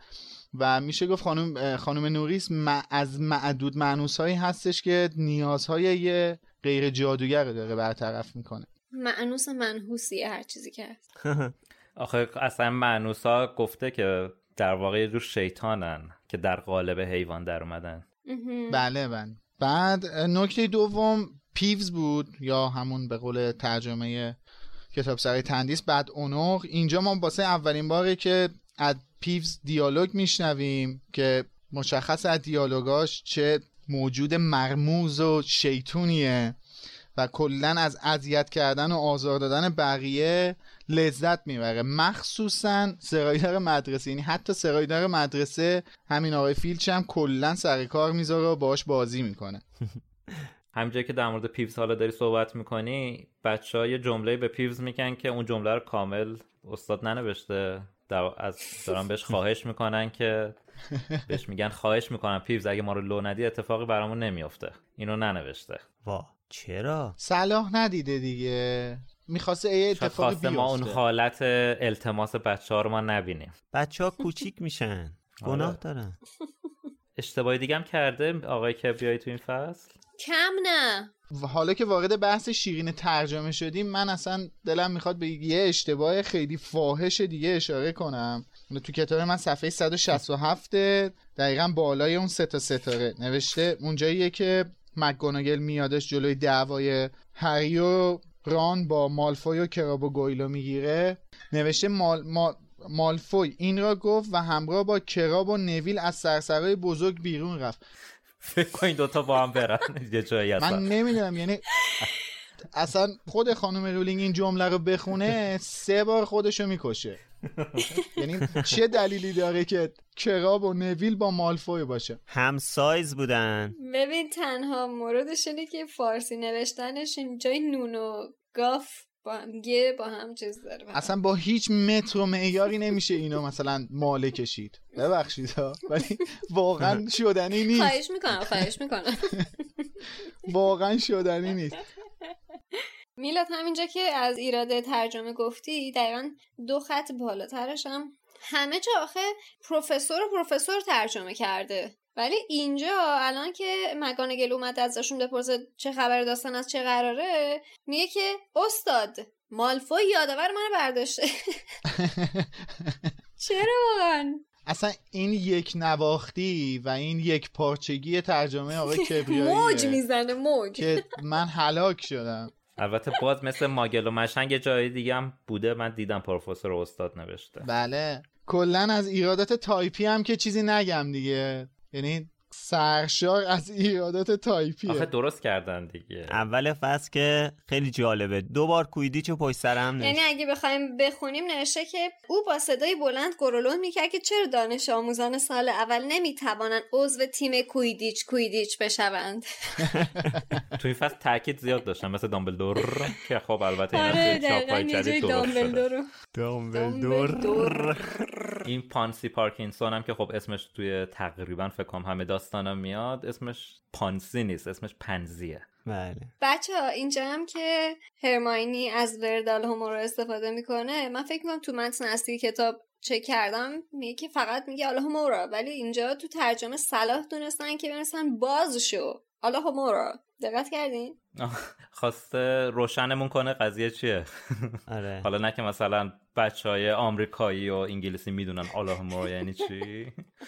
و میشه گفت خانم, خانم نوریس از معدود معنوس هایی هستش که نیازهای یه غیر جادوگر رو داره برطرف می‌کنه. معنوس منحوسیه هر چیزی که هست. آخه اصلا معنوس ها گفته که در واقع رو شیطانن که در قالب حیوان در اومدن. بله بله. بعد نکته دوم پیوز بود یا همون به قول ترجمه کتاب سرای تندیس بعد اونوغ اینجا ما واسه اولین باره که از پیوز دیالوگ میشنویم که مشخص از دیالوگاش چه موجود مرموز و شیطونیه. و کلا از اذیت کردن و آزار دادن بقیه لذت می‌بره. مخصوصا سرایدار مدرسه. یعنی حتی سرایدار مدرسه همین آقای فیلچ هم کلا سر کار می‌ذاره و باش بازی می‌کنه. همینجایی که در مورد پیوز حالا داری صحبت می‌کنی بچه ها یه جمله به پیوز میگن که اون جمله رو کامل استاد ننوشته. از دارن بهش خواهش می‌کنن که بهش میگن خواهش می‌کنن پیوز اگه ما رو لو ندی اتفاقی برامون نمیافته. اینو ننوشته. وا چرا؟ صلاح ندیده دیگه. می‌خواسته ای اتفاقی بیفته ما اون حالت التماس بچه ها رو ما نبینیم. بچه ها کوچیک میشن. گناه آره. دارن. اشتباهی دیگه هم کرده آقای کبریایی تو این فصل؟ کم نه. حالا که وارد بحث شیرین ترجمه شدیم من اصلا دلم می‌خواد به یه اشتباه خیلی فاحش دیگه اشاره کنم. تو کتاب من صفحه 167 دقیقا بالای اون سه تا ستاره. نوشته اونجاییه که مکگوناگل میادش جلوی دعوای هری و ران با مالفوی و کراب و گویلو می‌گیره. نوشته مال, مال مالفوی این را گفت و همراه با کراب و نویل از سرسرای بزرگ بیرون رفت. فکر کن این دوتا با هم برن. یه جایی من نمی‌دونم یعنی اصلا خود خانم رولینگ این جمله رو بخونه سه بار خودشو می‌کشه. یعنی چه دلیلی داره که کراب و نویل با مالفوی باشه؟ هم سایز بودن. ببین تنها موردش اینه که فارسی نوشتنش جای نون و گاف با هم با هم چیز داره. اصلا با هیچ متر و معیاری نمیشه اینو مثلا ماله کشید. ببخشید ها. ولی واقعا شدنی نیست. خواهش می‌کنم خواهش می‌کنم. واقعا شدنی نیست. میلاد همینجا که از ایراده ترجمه گفتی دقیقا دو خط بالاترش هم. همه جا آخه پروفسور و پروفسور ترجمه کرده. ولی اینجا الان که مگانگل اومد ازشون بپرسه چه خبر داستان از چه قراره میگه که استاد مالفوی یادآور منو برداشته. چرا واقعا؟ اصلا این یک نواختی و این یک پارچگی ترجمه آقای کبریایی موج می‌زنه موج. که من هلاک شدم. البته باز مثل ماگل و مشنگ جای دیگه هم بوده. من دیدم پروفسور استاد نوشته. بله. کلا از ایرادات تایپی هم که چیزی نگم دیگه. یعنی سرشار از ایرادات تایپیه. آخه درست کردن دیگه. اول فصل که خیلی جالبه. دو بار کویدیچ و پشت سر هم یعنی اگه بخوایم بخونیم نوشته که او با صدای بلند غرولند می‌کرد که چرا دانش آموزان سال اول نمی‌توانند عضو تیم کویدیچ کویدیچ بشوند؟ تو این فصل تاکید زیاد داشتن مثل دامبلدور که خب البته آره توی چاپای جدید شده. دامبلدور. دامبلدور. این پانسی پارکینسون هم که خب اسمش توی تقریبا فکر همه داستانم میاد اسمش پانسی نیست اسمش پنزیه. بله. بچه ها اینجا هم که هرماینی از وردال هومو رو استفاده می‌کنه من فکر می‌کنم تو متن اصلی کتاب چک کردم میگه که فقط میگه الله مورا ولی اینجا تو ترجمه صلاح دونستن که بنویسن باز شو. الله مورا دقت کردین؟ خواسته روشنمون کنه قضیه چیه؟ آره. حالا نه که مثلا بچه های آمریکایی و انگلیسی می‌دونن الله مورا یعنی چی؟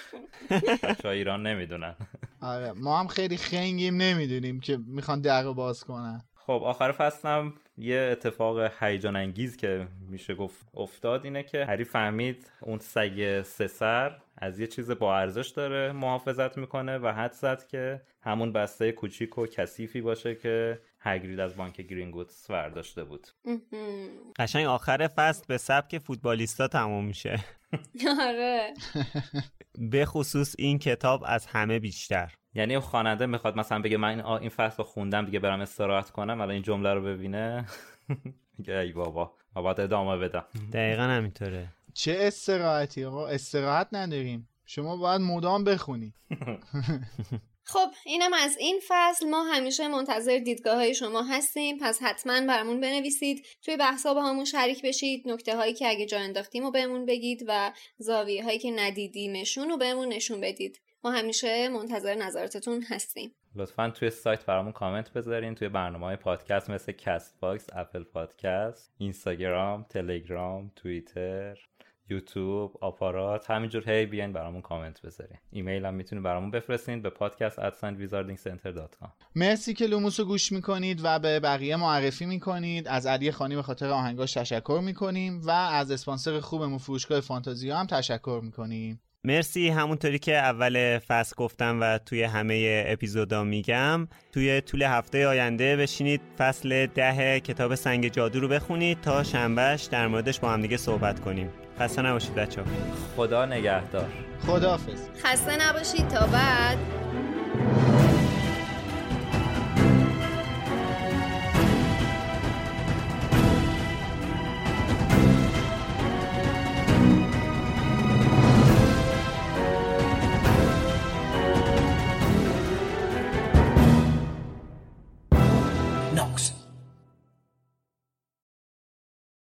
بچه های ایران نمی‌دونن. آره ما هم خیلی خنگیم نمی‌دونیم که می‌خوان رو باز کنن. خب آخر فصلم یه اتفاق هیجان انگیز که میشه گفت افتاد اینه که هری فهمید اون سگ سه سر از یه چیز با ارزش داره محافظت می‌کنه و حد زد که همون بسته کوچیک و کثیفی باشه که هگرید از بانک گرینگوتس برداشته بود. قشنگ آخر فصل به سبک فوتبالیستا تموم میشه. آره. به خصوص این کتاب از همه بیشتر. یعنی خواننده می‌خواد مثلا بگه من این فصل رو خوندم دیگه برم استراحت کنم الان این جمله رو ببینه. میگه ای بابا ما باید ادامه بدم. دقیقا همینطوره. چه استراحتی آقا؟ استراحت نداریم. شما باید مدام بخونی. خب اینم از این فصل. ما همیشه منتظر دیدگاه های شما هستیم. پس حتما برامون بنویسید. توی بحثا با همون شریک بشید. نکته هایی که اگه جا انداختیم رو بهمون بگید و زاویه هایی که ندیدیمشون رو بهمون نشون بدید. ما همیشه منتظر نظراتتون هستیم. لطفا توی سایت برامون کامنت بذارین توی برنامه های پادکست مثل کست باکس اپل پادکست اینستاگرام تلگرام توییتر یوتیوب آپارات همینجور هی بیاین برامون کامنت بذارین. ایمیل هم می‌تونید برامون بفرستین به پادکست @wizardingcenter.com مرسی که لوموس رو گوش می‌کنید و به بقیه معرفی می‌کنید. از علی خانی به خاطر آهنگاش تشکر می‌کنیم و از اسپانسر خوبمون فروشگاه فانتازیا هم تشکر می‌کنیم. مرسی. همونطوری که اول فصل گفتم و توی همه اپیزودا میگم. توی طول هفته آینده بشینید فصل ده کتاب سنگ جادو رو بخونید تا شنبهش در موردش با هم دیگه صحبت کنیم. خسته نباشید بچه خدا نگهدار. خداحافظ. خسته نباشید. تا بعد.